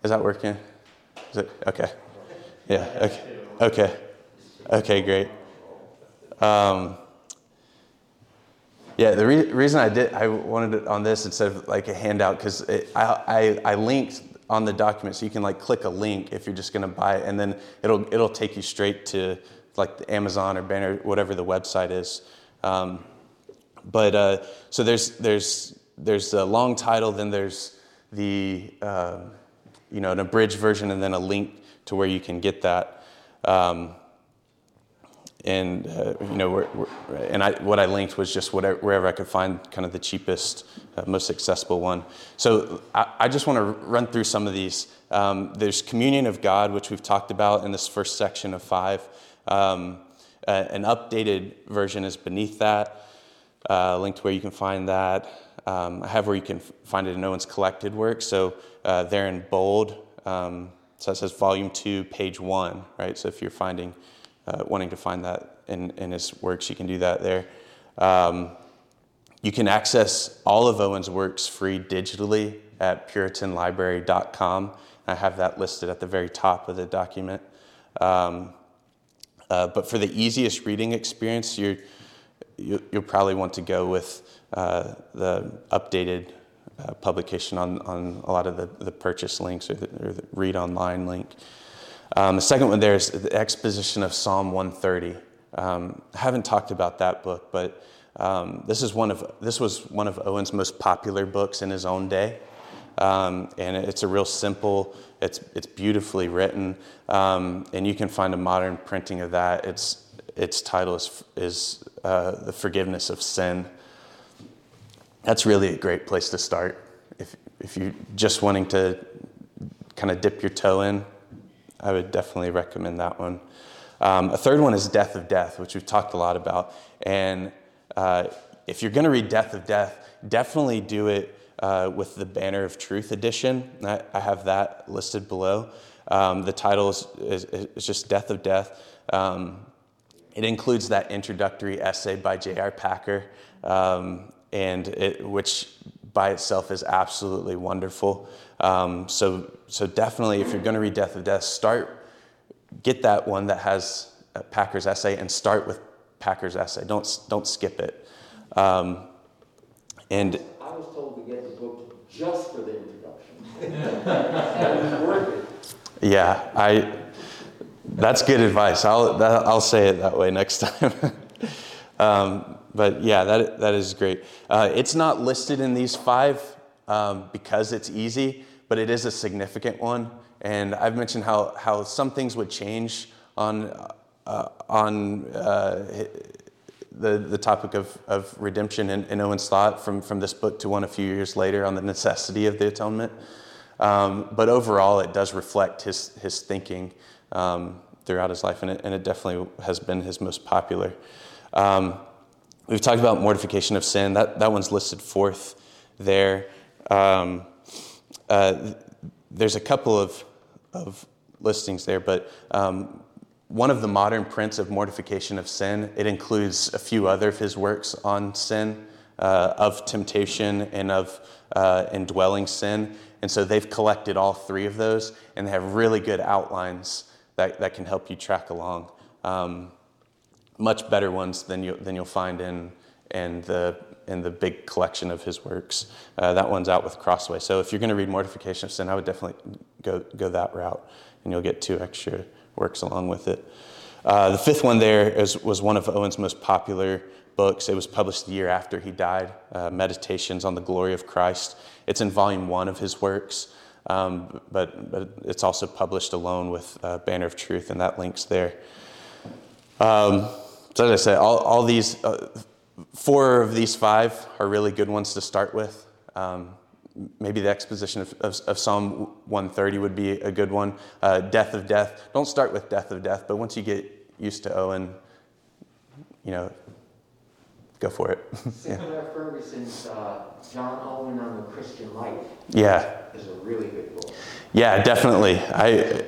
Speaker 1: Is that working? Is it? Okay. Yeah, okay. Okay. Okay, great. Um, yeah, the re- reason I did I wanted it on this instead of like a handout because I, I, I linked on the document, so you can like click a link if you're just to buy it, and then it'll it'll take you straight to like the Amazon or Banner, whatever the website is. Um, but uh, so there's there's there's a long title, then there's the uh, you know an abridged version, and then a link to where you can get that. Um, and uh, you know, we're, we're, and I, what I linked was just whatever, wherever I could find kind of the cheapest, uh, most accessible one. So I, I just want to run through some of these. Um, there's communion of God, which we've talked about in this first section of five. Um, uh, an updated version is beneath that, uh, linked where you can find that. Um, I have where you can find it in Owen's collected work. So uh, they're in bold. Um, so it says volume two, page one, right? So if you're finding uh, wanting to find that in, in his works, you can do that there. Um, you can access all of Owen's works free digitally at puritanlibrary.com. I have that listed at the very top of the document. Um, uh, but for the easiest reading experience, you will probably want to go with uh, the updated uh, publication on, on a lot of the, the purchase links or the, or the read online link. Um, the second one there is the exposition of Psalm 130. Um, I haven't talked about that book, but um, this is one of this was one of Owen's most popular books in his own day, um, and it's a real simple. It's it's beautifully written, um, and you can find a modern printing of that. Its its title is is uh, the forgiveness of sin. That's really a great place to start if if you're just wanting to kind of dip your toe in I would definitely recommend that one. Um, a third one is Death of Death, which we've talked a lot about. And uh, if you're going to read Death of Death, definitely do it uh, with the Banner of Truth edition. I, I have that listed below. Um, the title is, is, is, just Death of Death. Um, it includes that introductory essay by J.I. Packer, um, and it, which by itself is absolutely wonderful. Um, so, so definitely, if you're going to read Death of Death, start get that one that has Packer's essay and start with Packer's essay. Don't don't skip it. Um, and
Speaker 2: I was told to get the book just for the introduction. *laughs* that was worth it.
Speaker 1: Yeah, I. That's good advice. I'll that, I'll say it that way next time. *laughs* um, but yeah, that that is great. Uh, it's not listed in these five um, because it's easy, but it is a significant one. And I've mentioned how how some things would change on uh, on uh, the, the topic of, of redemption in, in, Owen's thought from, from this book to one a few years later on the necessity of the atonement. Um, but overall, it does reflect his, his thinking um, throughout his life, and it, and it, definitely has been his most popular. Um, we've talked about mortification of sin. That, that one's listed fourth there. Um, uh, there's a couple of, of listings there, but um, one of the modern prints of mortification of sin. It includes a few other of his works on sin, uh, of temptation, and of uh, indwelling sin. And so they've collected all three of those, and they have really good outlines that, that can help you track along. Um, much better ones than, you, than you'll find in, in, the, in the big collection of his works. Uh, that one's out with Crossway. So if you're going to read Mortification of Sin, I would definitely go, go that route, and you'll get two extra works along with it. Uh, the fifth one there is, was one of Owen's most popular books. It was published the year after he died uh, Meditations on the Glory of Christ. It's in volume one of his works, um, but, but it's also published alone with uh, Banner of Truth, and that link's there. Um, so, as I said, all, all these, uh, four of these five are really good ones to start with. Um, maybe the exposition of, of, of, Psalm 130 would be a good one. Uh, death of death. Don't start with death of death, but once you get used to Owen, you know, go for it. *laughs*
Speaker 2: Sinclair yeah. Ferguson's uh, John Owen on the Christian Life.
Speaker 1: Yeah.
Speaker 2: Is a really good book.
Speaker 1: Yeah, definitely. I.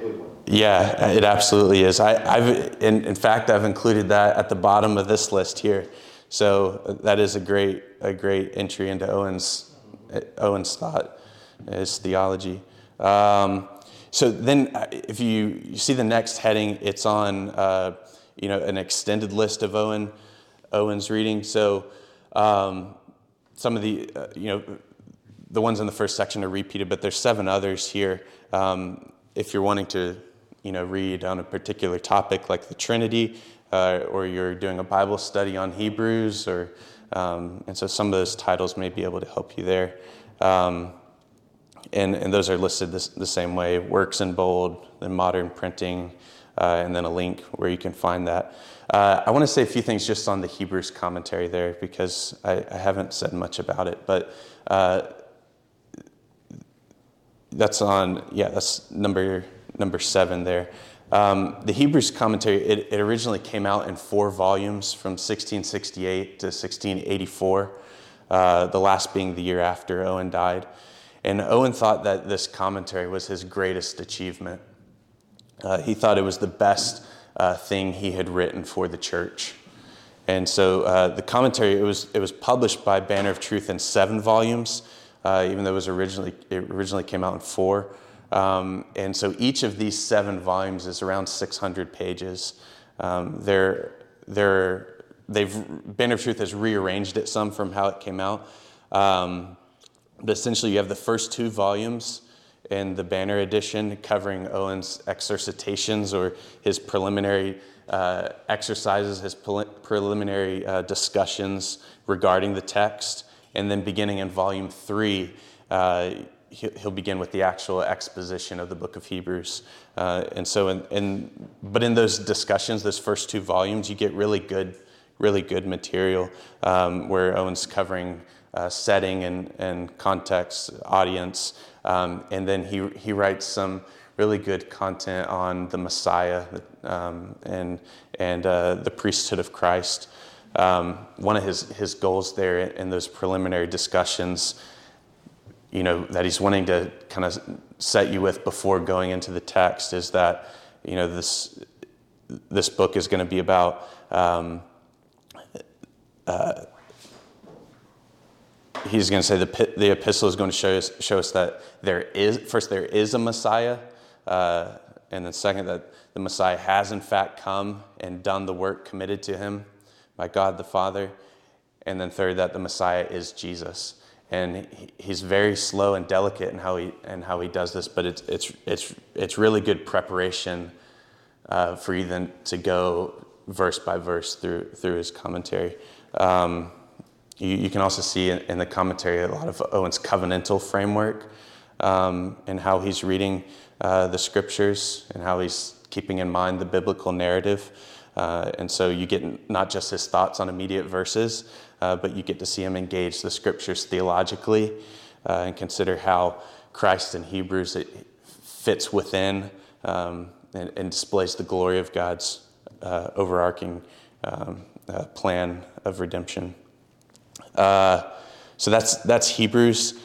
Speaker 1: Yeah, it absolutely is. I, have in, in fact, I've included that at the bottom of this list here. So that is a great, a great entry into Owen's Owen's thought, his theology. Um, so then, uh, if you, you, see the next heading, it's on uh, you know an extended list of Owen Owen's reading. So um, some of the uh, you know the ones in the first section are repeated, but there's seven others here. Um, if you're wanting to you know read on a particular topic like the Trinity, uh, or you're doing a Bible study on Hebrews, or um, and so some of those titles may be able to help you there. Um, and, and those are listed this, the same way works in bold, then modern printing, uh, and then a link where you can find that. Uh, I want to say a few things just on the Hebrews commentary there because I, I haven't said much about it. But uh, that's on, yeah, that's number, number seven there. Um, the Hebrews commentary, it, it, originally came out in four volumes from 1668 to 1684, uh, the last being the year after Owen died. And Owen thought that this commentary was his greatest achievement. Uh, he thought it was the best uh, thing he had written for the church. And so uh, the commentary, it was, it was published by Banner of Truth in seven volumes, uh, even though it, was originally, it originally came out in four. Um, and so each of these seven volumes is around 600 pages. Um, they're, they're, they've, Banner of Truth has rearranged it some from how it came out. Um, but essentially, you have the first two volumes in the Banner edition covering Owen's exercitations or his preliminary uh, exercises, his pre- preliminary uh, discussions regarding the text. And then beginning in volume three, uh, he'll begin with the actual exposition of the book of Hebrews. Uh, and so, in, in, but in those discussions, those first two volumes, you get really good, really good material um, where Owen's covering uh, setting and, and context, audience, um, and then he, he writes some really good content on the Messiah um, and, and uh, the priesthood of Christ. um, one of his, his goals there in those preliminary discussions, you know, that he's wanting to kind of set you with before going into the text is that, you know, this, this book is going to be about um, uh, he's going to say the, the epistle is going to show us, show us that there is, first, there is a Messiah, uh, and then second, that the Messiah has in fact come and done the work committed to him by God the Father. And then third, that the Messiah is Jesus. And he's very slow and delicate in how he, and how he does this, but it's, it's, it's, it's really good preparation uh, for you then to go verse by verse through, through his commentary. Um, you, you, can also see in, in, the commentary a lot of Owen's covenantal framework um, and how he's reading uh, the scriptures and how he's keeping in mind the biblical narrative. Uh, and so you get not just his thoughts on immediate verses, uh, but you get to see him engage the scriptures theologically uh, and consider how Christ in Hebrews it fits within um, and, and, displays the glory of God's uh, overarching um, uh, plan of redemption. Uh, so that's that's Hebrews.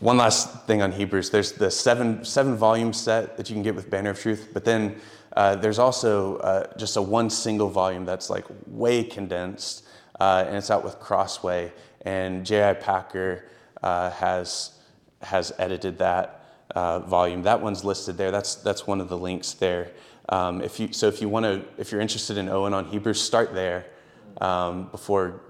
Speaker 1: one last thing on Hebrews. There's the seven seven volume set that you can get with Banner of Truth, but then uh, there's also uh, just a one single volume that's like way condensed, uh, and it's out with Crossway. And J.I. Packer uh, has has edited that uh, volume. That one's listed there. That's that's one of the links there. Um, if you so if you want to if you're interested in Owen on Hebrews, start there um, before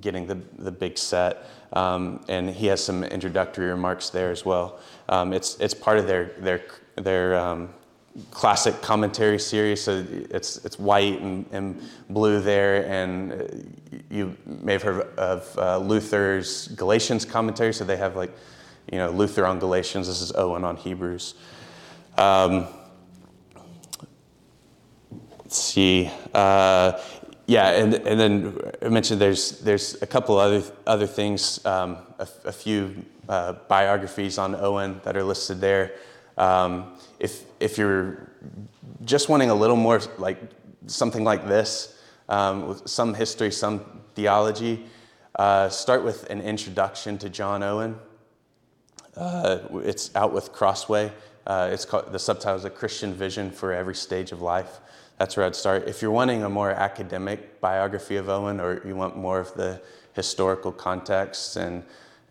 Speaker 1: getting the the big set. Um, and he has some introductory remarks there as well. Um, it's it's part of their their their um, classic commentary series. So it's it's white and, and blue there, and you may have heard of uh, Luther's Galatians commentary. So they have like, you know, Luther on Galatians. This is Owen on Hebrews. Um, let's see. Uh, yeah, and, and then I mentioned there's there's a couple other other things, um, a, a, few uh, biographies on Owen that are listed there. Um, if, if you're just wanting a little more like something like this, um, with some history, some theology, uh, start with an introduction to John Owen. Uh, it's out with Crossway. Uh, it's called, the subtitle is A Christian Vision for Every Stage of Life. That's where I'd start. If you're wanting a more academic biography of Owen or you want more of the historical context and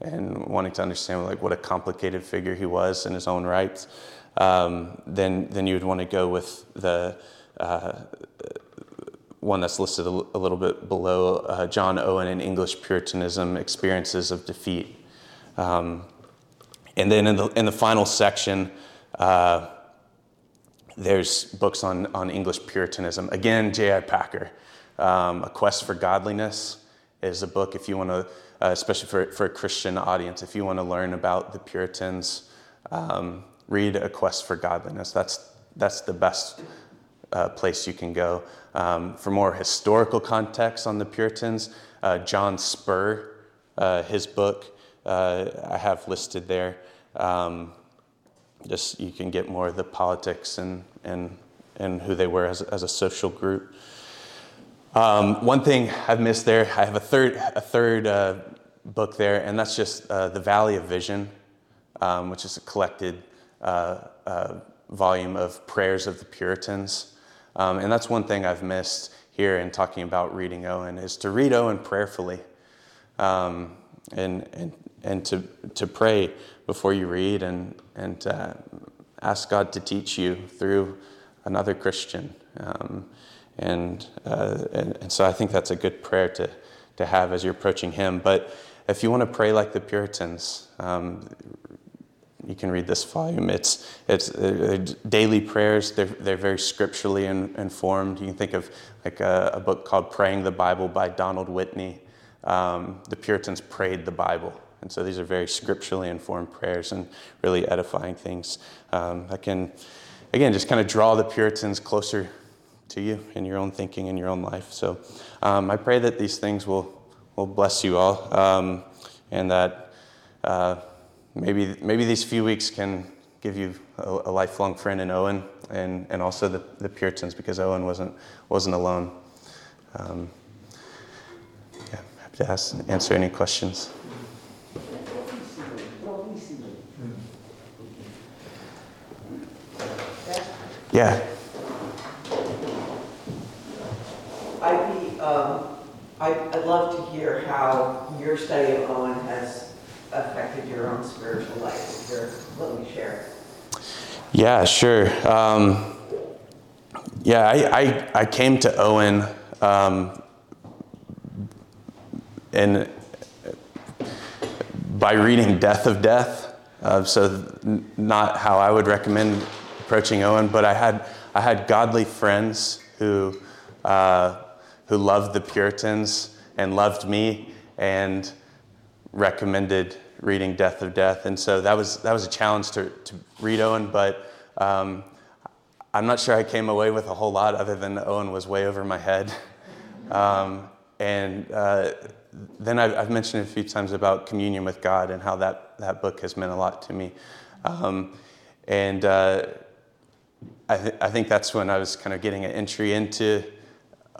Speaker 1: and wanting to understand like what a complicated figure he was in his own right, um, then then you would want to go with the uh, one that's listed a, a little bit below uh, John Owen and English Puritanism: Experiences of Defeat. Um, and then in the in the final section. Uh, there's books on, on English Puritanism. Again, J.I. Packer, um, A Quest for Godliness is a book if you want to uh, especially for, for a Christian audience. If you want to learn about the Puritans, um, read A Quest for Godliness. That's, that's the best uh, place you can go. Um, for more historical context on the Puritans, uh, John Spurr, uh, his book, uh, I have listed there. Um, just you can get more of the politics and, and, and who they were as, as a social group. Um, one thing I've missed there, I have a third, a third uh, book there, and that's just uh, The Valley of Vision, um, which is a collected volume of prayers of the Puritans. Um, and that's one thing I've missed here in talking about reading Owen, is to read Owen prayerfully um, and, and, and to, to pray before you read and, and uh, ask God to teach you through another Christian. Um, and, uh, and, and so I think that's a good prayer to, to have as you're approaching Him. But if you want to pray like the Puritans, um, you can read this volume. It's, it's uh, daily prayers. They're, they're very scripturally in, informed. You can think of like a, a, book called Praying the Bible by Donald Whitney. Um, the Puritans prayed the Bible. And so these are very scripturally informed prayers and really edifying things um, that can, again, just kind of draw the Puritans closer to you in your own thinking in your own life. So um, I pray that these things will will bless you all, um, and that uh, maybe maybe these few weeks can give you a, a, lifelong friend in Owen, and and also the, the Puritans, because Owen wasn't wasn't alone. um, yeah, happy to ask, answer any questions. Yeah.
Speaker 3: I'd be, um, I'd, I'd love to hear how your study of Owen has affected your own spiritual life. If you're willing to share.
Speaker 1: Yeah, sure. Um, yeah, I, I, I, came to Owen um, and by reading Death of Death. Uh, so, not how I would recommend approaching Owen, but I had, I had godly friends who, uh, who loved the Puritans and loved me and recommended reading Death of Death. And so that was, that was a challenge to, to read Owen, but um, I'm not sure I came away with a whole lot other than Owen was way over my head. *laughs* Um, and uh, then I've, I've, mentioned a few times about communion with God and how that, that book has meant a lot to me. Um, and uh, I, th- I, think that's when I was kind of getting an entry into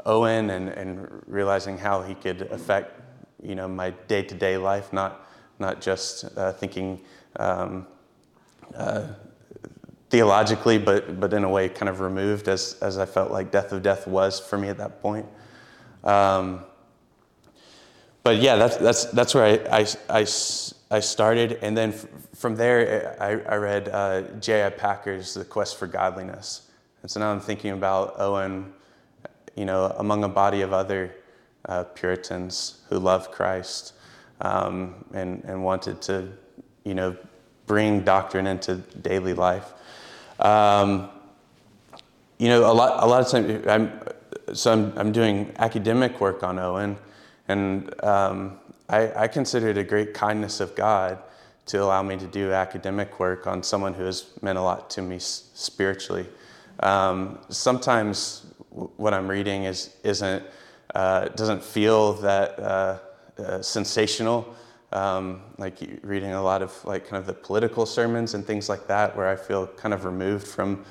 Speaker 1: Owen and, and realizing how he could affect, you know, my day-to-day life, not, not just uh, thinking um, uh, theologically, but, but in a way kind of removed as, as I felt like Death of Death was for me at that point. Um, but yeah, that's, that's, that's where I, I, I, I started. And then f- from there, I, I read uh, J.I. Packer's The Quest for Godliness. And so now I'm thinking about Owen, you know, among a body of other uh, Puritans who loved Christ um, and, and wanted to, you know, bring doctrine into daily life. Um, you know, a lot, a lot of times, I'm, so I'm, I'm doing academic work on Owen, and um, I, I consider it a great kindness of God to allow me to do academic work on someone who has meant a lot to me spiritually. Um, sometimes what I'm reading is, isn't, uh, doesn't feel that uh, uh, sensational um, like reading a lot of like kind of the political sermons and things like that, where I feel kind of removed from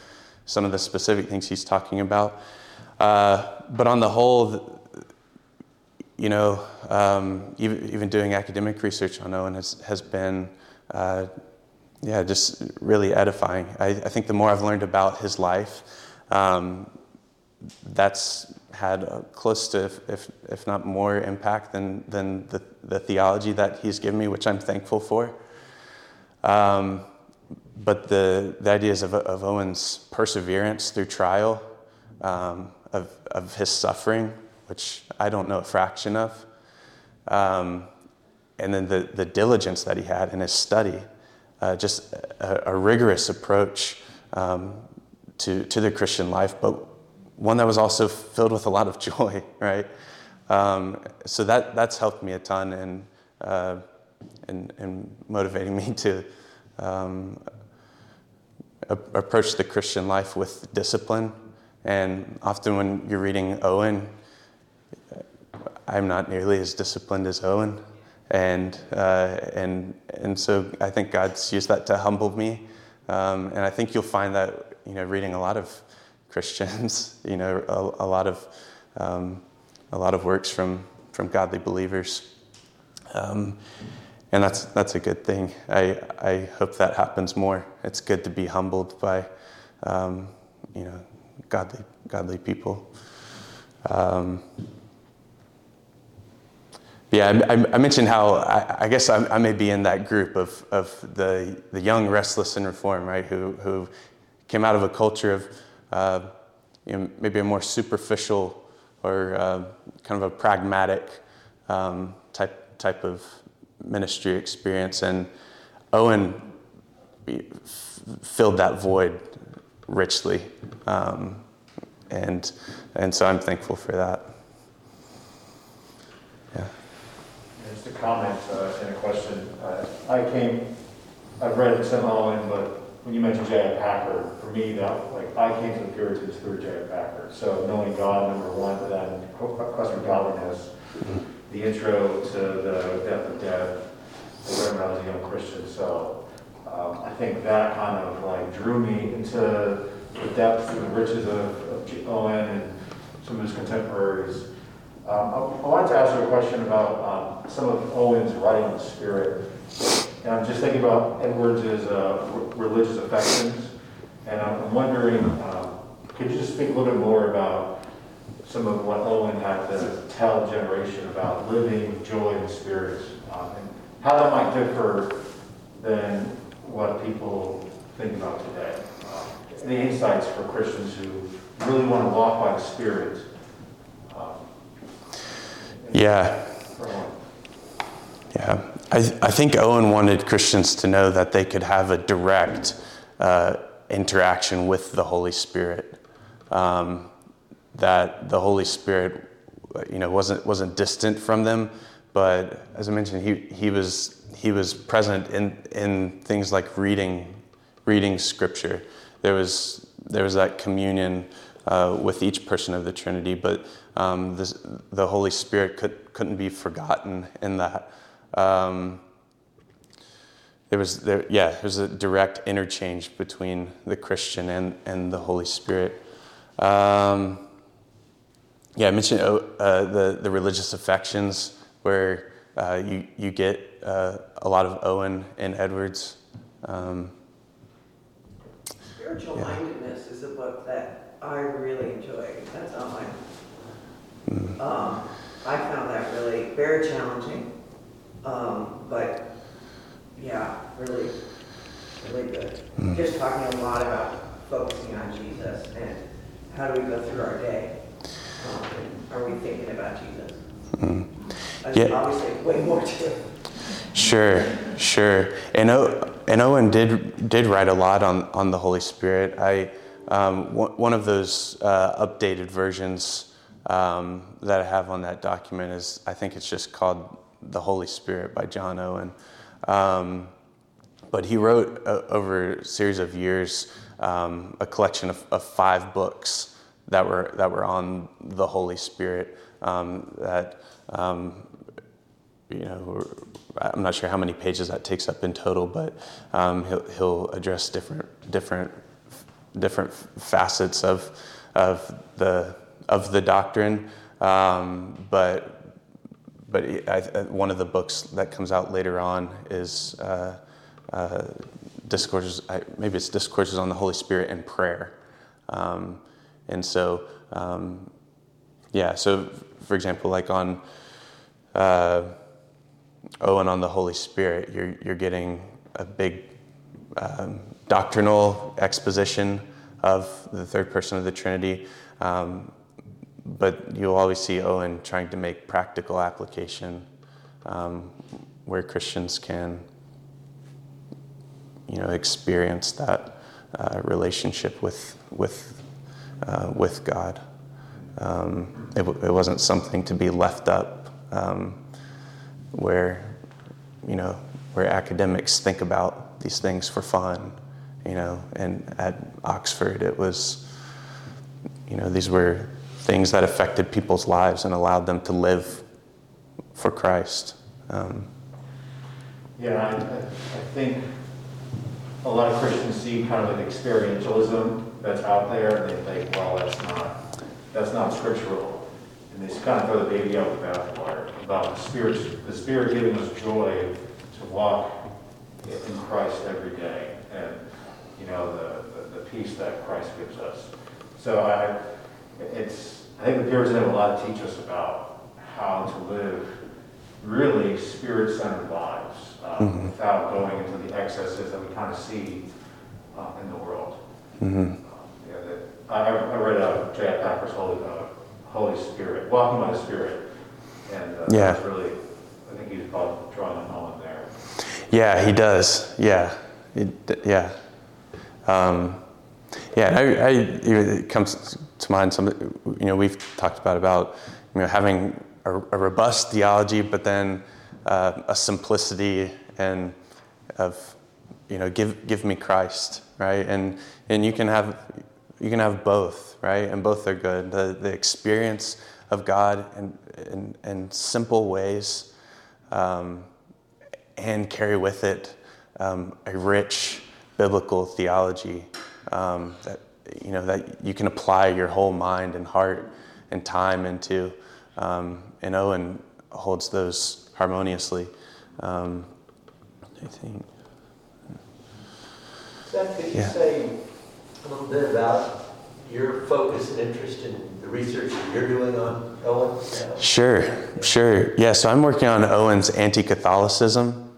Speaker 1: some of the specific things he's talking about. Uh, but on the whole, you know, um, even, even doing academic research on Owen has, has been, uh, yeah, just really edifying. I, I, think the more I've learned about his life, um, that's had close to, if, if not more, impact than, than the, the theology that he's given me, which I'm thankful for. Um, but the, the ideas of, of Owen's perseverance through trial, um, of, of his suffering, which I don't know a fraction of, um, and then the, the diligence that he had in his study, uh, just a, a, rigorous approach um, to, to the Christian life, but one that was also filled with a lot of joy, *laughs* right? Um, so that, that's helped me a ton in, uh, in, in motivating me to um, a- approach the Christian life with discipline. And often when you're reading Owen, I'm not nearly as disciplined as Owen. And, uh, and, and so I think God's used that to humble me. Um, and I think you'll find that, you know, reading a lot of Christians, *laughs* you know, a, a lot of um, a lot of works from from godly believers, um, and that's that's a good thing. I I hope that happens more. It's good to be humbled by, um, you know, godly godly people. Um, yeah, I, I, mentioned how I, I guess I, I, may be in that group of, of the, the young, restless, and reform, right? Who, who came out of a culture of uh, you know, maybe a more superficial or uh, kind of a pragmatic um, type, type of ministry experience. And Owen filled that void richly. Um, and, and so I'm thankful for that.
Speaker 4: Yeah. Just a comment uh, and a question. Uh, I came, I've read some Owen, but when you mentioned J.I. Packer, for me, that like I came to the Puritans through J.I. Packer. So knowing God, number one, but then question godliness, the intro to the Death of Death, when I was a young Christian. So um, I think that kind of like drew me into the depth and the riches of, of Owen and some of his contemporaries. Um, I I wanted to ask you a question about um, some of Owen's writing the Spirit. And I'm just thinking about Edwards' uh, re- religious affections, and I'm wondering, um, could you just speak a little bit more about some of what Owen had to tell generation about living joy in the Spirit, um, and how that might differ than what people think about today? Um, Any insights for Christians who really want to walk by the Spirit? um,
Speaker 1: Yeah? Yeah. I, I think Owen wanted Christians to know that they could have a direct uh, interaction with the Holy Spirit. Um, that the Holy Spirit, you know, wasn't wasn't distant from them, but as I mentioned, he he was he was present in in things like reading reading Scripture. There was there was that communion uh, with each person of the Trinity, but um, this, the Holy Spirit could couldn't be forgotten in that. Um, there was there yeah there's a direct interchange between the Christian and and the Holy Spirit. Um, yeah, I mentioned oh, uh, the the religious affections where uh, you you get uh, a lot of Owen and Edwards. Um,
Speaker 3: Spiritual
Speaker 1: Yeah.
Speaker 3: Mindedness is a book that I really enjoy. That's on my,
Speaker 1: mm,
Speaker 3: um, I found that really very challenging. Um, but yeah, really, really good.
Speaker 1: mm.
Speaker 3: Just talking a lot about focusing on Jesus and how do we go through our day? Um, and are we thinking about Jesus?
Speaker 1: Mm. Yeah.
Speaker 3: obviously way more to it.
Speaker 1: Sure, sure. And, o- and Owen did did write a lot on, on the Holy Spirit. I um, one one of those uh, updated versions um, that I have on that document is I think it's just called "The Holy Spirit" by John Owen. Um, but he wrote uh, over a series of years um, a collection of, of five books that were that were on the Holy Spirit. Um, that um, you know, I'm not sure how many pages that takes up in total, but um, he'll, he'll address different different different facets of of the of the doctrine. Um, but but I, I- one of the books that comes out later on is uh, uh, discourses. I, maybe it's discourses on the Holy Spirit and prayer. Um, and so, um, yeah. So, for example, like on uh, Owen on the Holy Spirit, you're you're getting a big um, doctrinal exposition of the third person of the Trinity. Um, but you'll always see Owen trying to make practical application um, where Christians can, you know, experience that uh, relationship with with uh, with God. Um, it, w- it wasn't something to be left up um, where, you know, where academics think about these things for fun, you know. And at Oxford, it was, you know, these were things that affected people's lives and allowed them to live for Christ. Um,
Speaker 4: Yeah, I, I think a lot of Christians see kind of an experientialism that's out there, and they think, well, that's not, that's not scriptural. And they kind of throw the baby out with the bathwater about the Spirit, the Spirit giving us joy to walk in Christ every day, and, you know, the, the, the peace that Christ gives us. So I, it's, I think the Puritans have a lot to teach us about how to live really spirit-centered lives uh,
Speaker 1: Mhm.
Speaker 4: without going into the excesses that we kind of see uh, in the world.
Speaker 1: mhm.
Speaker 4: Uh, yeah, that- I, I read uh, J.I. Packer's Holy, uh, Holy Spirit, Walking by the Spirit, and uh,
Speaker 1: Yeah.
Speaker 4: that's really, I think he's probably drawing on Owen there.
Speaker 1: Yeah, he does. Yeah, It- yeah, um, yeah. I, I, it comes to mind some. You know, we've talked about about you know having a, a robust theology, but then uh, a simplicity and of you know give give me Christ, right? And and you can have you can have both, right? And both are good. The the experience of God in in, in simple ways. Um, and carry with it um, a rich biblical theology um, that you know that you can apply your whole mind and heart and time into. Um, and Owen holds those harmoniously. Um, I think.
Speaker 2: Seth, could you
Speaker 1: Yeah.
Speaker 2: say a little bit about your focus and interest in the research that you're doing on Owen?
Speaker 1: Sure, sure. Yeah, so I'm working on Owen's anti-Catholicism,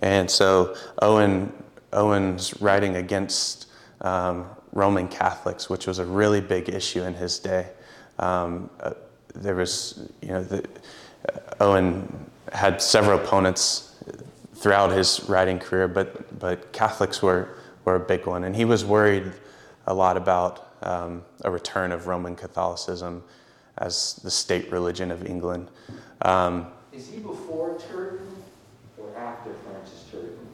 Speaker 1: and so Owen Owen's writing against um, Roman Catholics, which was a really big issue in his day. Um, uh, there was, you know, the, uh, Owen had several opponents throughout his writing career, but but Catholics were were a big one, and he was worried a lot about um, a return of Roman Catholicism as the state religion of England. Um,
Speaker 2: Is he before Turretin or after Francis
Speaker 1: Turretin?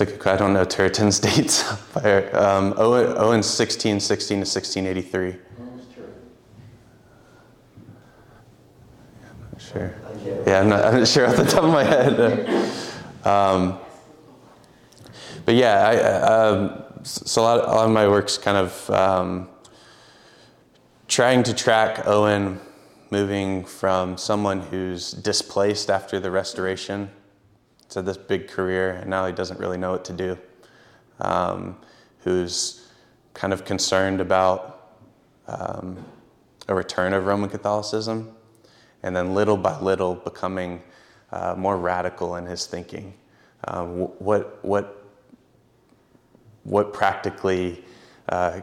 Speaker 1: A good. I don't know Turretin's *laughs* dates. By, um, Owen, Owen's 1616 to 1683.
Speaker 2: I'm Turretin?
Speaker 1: Sure. Yeah, I'm not, I'm not sure off the top of my head. *laughs* Um, but yeah, I, um, so a lot, a lot of my work's kind of um, trying to track Owen moving from someone who's displaced after the restoration to this big career, and now he doesn't really know what to do. Um, who's kind of concerned about um, a return of Roman Catholicism, and then little by little becoming uh, more radical in his thinking. Uh, what what what practically uh,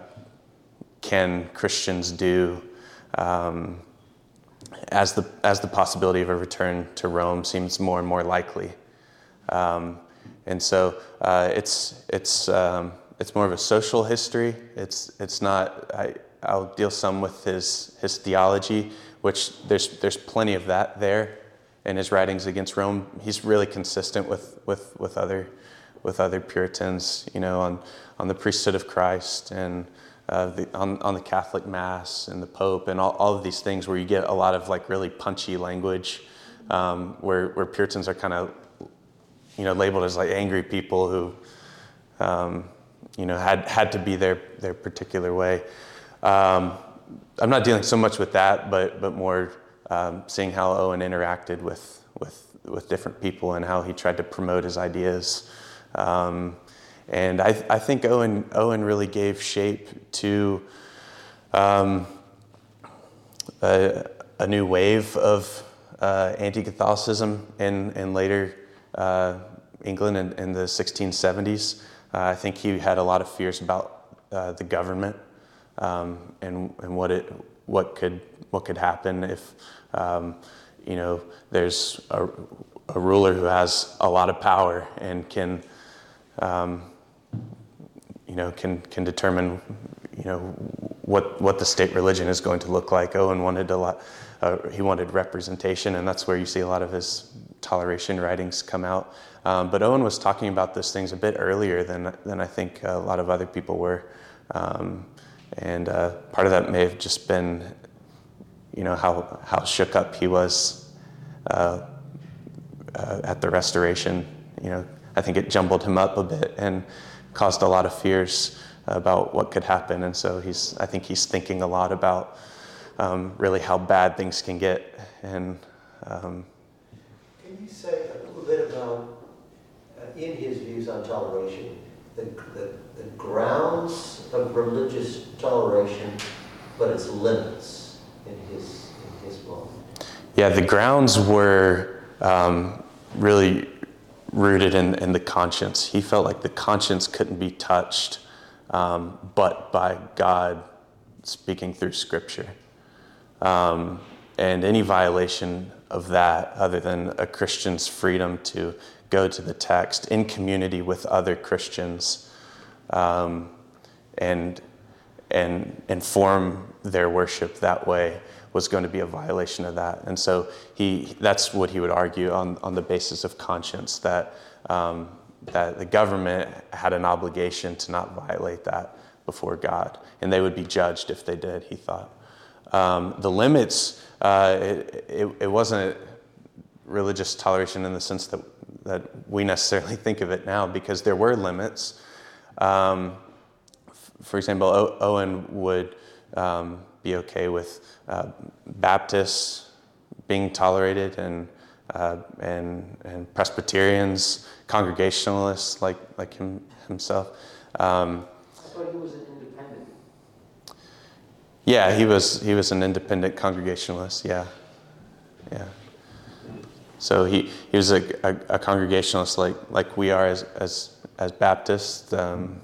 Speaker 1: can Christians do um, as the as the possibility of a return to Rome seems more and more likely? Um, and so uh, it's it's um, it's more of a social history. It's it's not. I, I'll deal some with his his theology, which there's there's plenty of that there in his writings against Rome. He's really consistent with with with other with other Puritans, you know, on on the priesthood of Christ and uh, the, on on the Catholic Mass and the Pope and all, all of these things where you get a lot of like really punchy language, um, where where Puritans are kind of you know, labeled as like angry people who, um, you know, had had to be their their particular way. Um, I'm not dealing so much with that, but but more um, seeing how Owen interacted with with with different people and how he tried to promote his ideas. Um, and I, I think Owen Owen really gave shape to um, a, a new wave of uh, anti-Catholicism in in later uh, England in, in, the 1670s. Uh, I think he had a lot of fears about uh, the government um, and, and what it what could what could happen if um, you know there's a, a, ruler who has a lot of power and can um, you know can can determine you know what what the state religion is going to look like. Owen wanted a lot. Uh, he wanted representation, and that's where you see a lot of his toleration writings come out. Um, but Owen was talking about those things a bit earlier than, than I think a lot of other people were. Um, and uh, part of that may have just been, you know, how, how shook up he was uh, uh, at the restoration. You know, I think it jumbled him up a bit and caused a lot of fears about what could happen. And so he's, I think he's thinking a lot about um, really how bad things can get and um,
Speaker 2: say a little bit about, uh, in his views on toleration, the, the, the grounds of religious toleration, but its limits in his, in his mind?
Speaker 1: Yeah, the grounds were um, really rooted in, in the conscience. He felt like the conscience couldn't be touched um, but by God speaking through Scripture. Um, and any violation of that, other than a Christian's freedom to go to the text in community with other Christians um, and, and inform their worship that way, was going to be a violation of that. And so he, that's what he would argue on, on the basis of conscience that, um, that the government had an obligation to not violate that before God. And they would be judged if they did, he thought. Um, the limits, uh, it, it, wasn't religious toleration in the sense that, that we necessarily *laughs* think of it now, because there were limits. Um, for example, o- Owen would um, be okay with uh, Baptists being tolerated and, uh, and, and Presbyterians, Congregationalists like, like him, himself. Um,
Speaker 5: I thought he was an independent.
Speaker 1: Yeah, he was, he was an independent Congregationalist, yeah. Yeah. So he, he was a, a, a Congregationalist like, like we are as, as, as Baptists, um,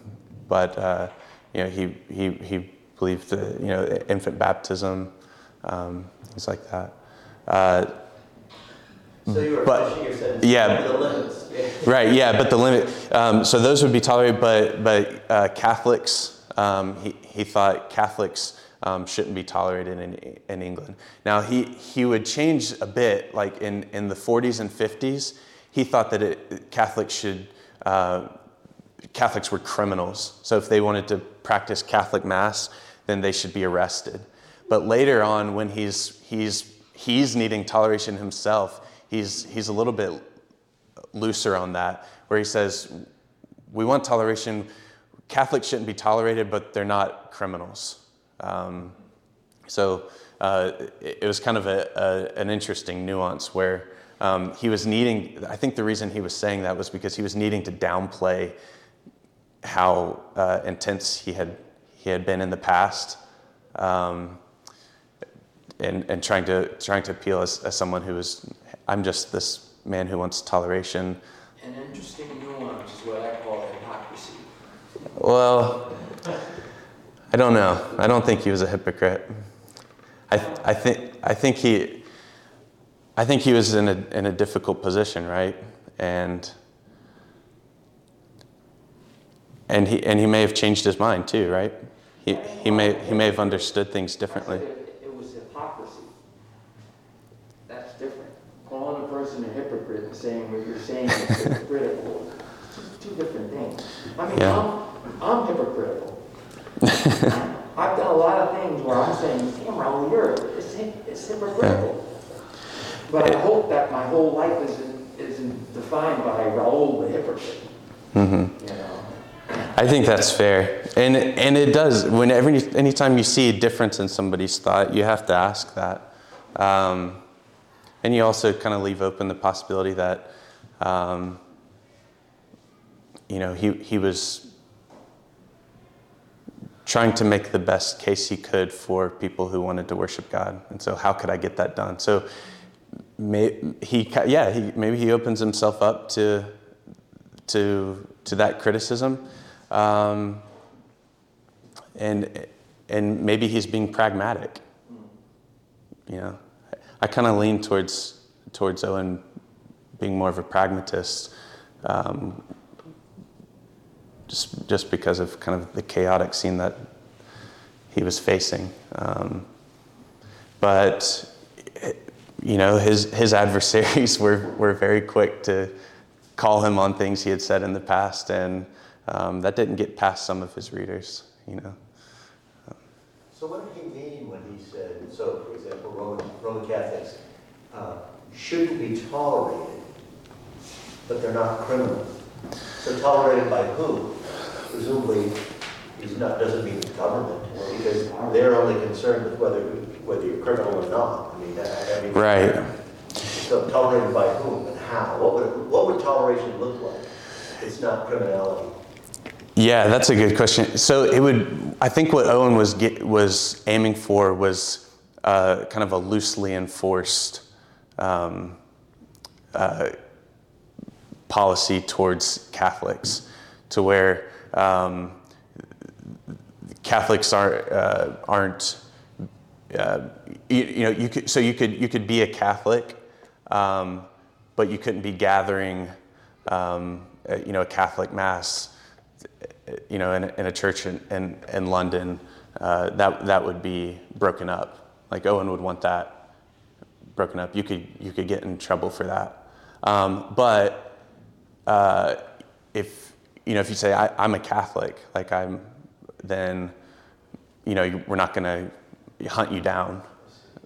Speaker 1: but uh, you know, he, he, he believed that, you know, infant baptism, um, things like that. Uh,
Speaker 2: So you were
Speaker 1: But-
Speaker 2: pushing yourself
Speaker 1: yeah.
Speaker 2: the limits.
Speaker 1: Right, yeah, but the limit, um, so those would be tolerated, but, but uh, Catholics, um, he, he thought Catholics um, shouldn't be tolerated in, in England. Now, he, he would change a bit, like in, in the 40s and 50s, he thought that it, Catholics should, uh, Catholics were criminals. So if they wanted to practice Catholic Mass, then they should be arrested. But later on, when he's, he's, he's needing toleration himself, he's, he's a little bit looser on that, where he says, we want toleration. Catholics shouldn't be tolerated, but they're not criminals. Um, so uh, it, it was kind of a, a, an interesting nuance where um, he was needing, I think the reason he was saying that was because he was needing to downplay how uh, intense he had, he had been in the past. Um, and, and trying to trying to appeal as, as someone who is I'm just this man who wants toleration.
Speaker 5: An interesting nuance is what I call hypocrisy.
Speaker 1: Well, I don't know. I don't think he was a hypocrite. I, I think I think he I think he was in a in a difficult position, right? And and he and he may have changed his mind too, right? He he may he may have understood things differently.
Speaker 5: It, it was hypocrisy. That's different. Calling a person a hypocrite and saying what you're saying is hypocritical. *laughs* Two, two different things. I mean,
Speaker 1: Yeah.
Speaker 5: I'm, I'm hypocritical. I've done a lot of things where I'm saying, damn, Raul, you're, it's, it's hypocritical. But I hope that my whole life isn't, isn't defined by Raul the hypocrite,
Speaker 1: Mm-hmm.
Speaker 5: you know?
Speaker 1: I think that's fair, and and it does. Whenever anytime you see a difference in somebody's thought, you have to ask that, um, and you also kind of leave open the possibility that, um, you know, he he was trying to make the best case he could for people who wanted to worship God, and so how could I get that done? So, may, he yeah he maybe he opens himself up to to to that criticism, um, and and maybe he's being pragmatic. You know, I kind of lean towards towards Owen being more of a pragmatist, um, just just because of kind of the chaotic scene that he was facing. Um, but you know, his his *laughs* adversaries were were very quick to call him on things he had said in the past, and um, that didn't get past some of his readers. You know,
Speaker 2: So what did he mean when he said, so for example, Roman, Roman Catholics uh, shouldn't be tolerated, but they're not criminals? So tolerated by who? Presumably, he's not, doesn't mean the government, because they're only concerned with whether, whether you're criminal or not. I mean, I, I mean.
Speaker 1: right?
Speaker 2: So tolerated by whom and how? What would, what would toleration look like? if It's not criminality.
Speaker 1: Yeah, that's a good question. So it would, I think, what Owen was get, was aiming for was uh, kind of a loosely enforced um, uh, policy towards Catholics, to where um, Catholics are uh, aren't. Uh, you, you know, you could so you could you could be a Catholic, um, but you couldn't be gathering, um, uh, you know, a Catholic mass, you know, in, a- in a church in, in, in London. Uh, that that would be broken up. Like Owen would want that broken up. You could you could get in trouble for that. Um, but uh, if you know if you say I, I'm a Catholic, like I'm, then you know you- we're not going to hunt you down,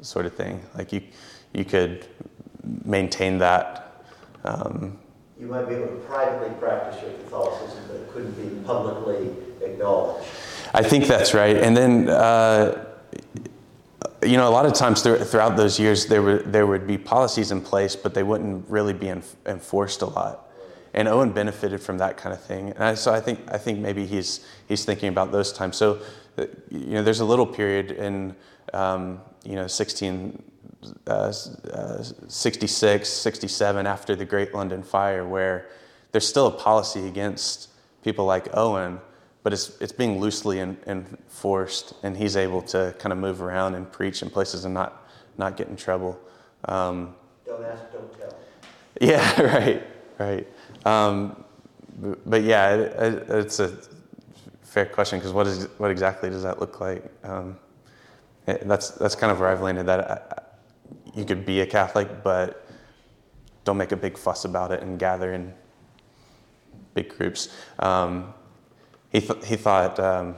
Speaker 1: sort of thing. Like you you could maintain that. Um,
Speaker 2: You might be able to privately practice your Catholicism, but it couldn't be publicly acknowledged.
Speaker 1: I think that's right. And then uh, you know, a lot of times thro- throughout those years, there were there would be policies in place, but they wouldn't really be enf- enforced a lot. And Owen benefited from that kind of thing. And I, so I think I think maybe he's he's thinking about those times. So, uh, you know, there's a little period in um, you know 16. Uh, uh, 66, 67, after the Great London Fire, where there's still a policy against people like Owen, but it's, it's being loosely in, enforced, and he's able to kind of move around and preach in places and not, not get in trouble. Um,
Speaker 2: Don't ask, don't tell.
Speaker 1: yeah, *laughs* right, right. Um, but yeah, it, it, it's a fair question because what, exactly does that look like? Um, it- that's, that's kind of where I've landed that I, I- you could be a Catholic, but don't make a big fuss about it and gather in big groups. Um, he, th- he thought, um,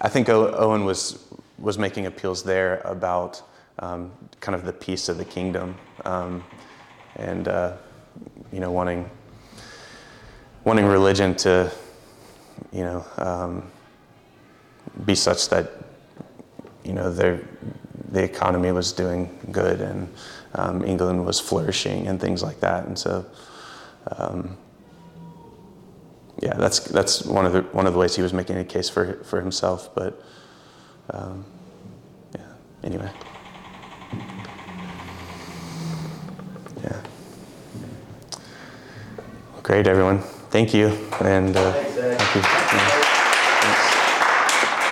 Speaker 1: I- think Owen was, was making appeals there about um, kind of the peace of the kingdom um, and, uh, you know, wanting, wanting religion to, you know, um, be such that, you know, their, the economy was doing good and um, England was flourishing and things like that. And so, um, yeah, that's that's one of the one of the ways he was making a case for for himself. But um, yeah, anyway, yeah. Great, everyone. Thank you, and uh,
Speaker 2: Thanks,
Speaker 1: thank you.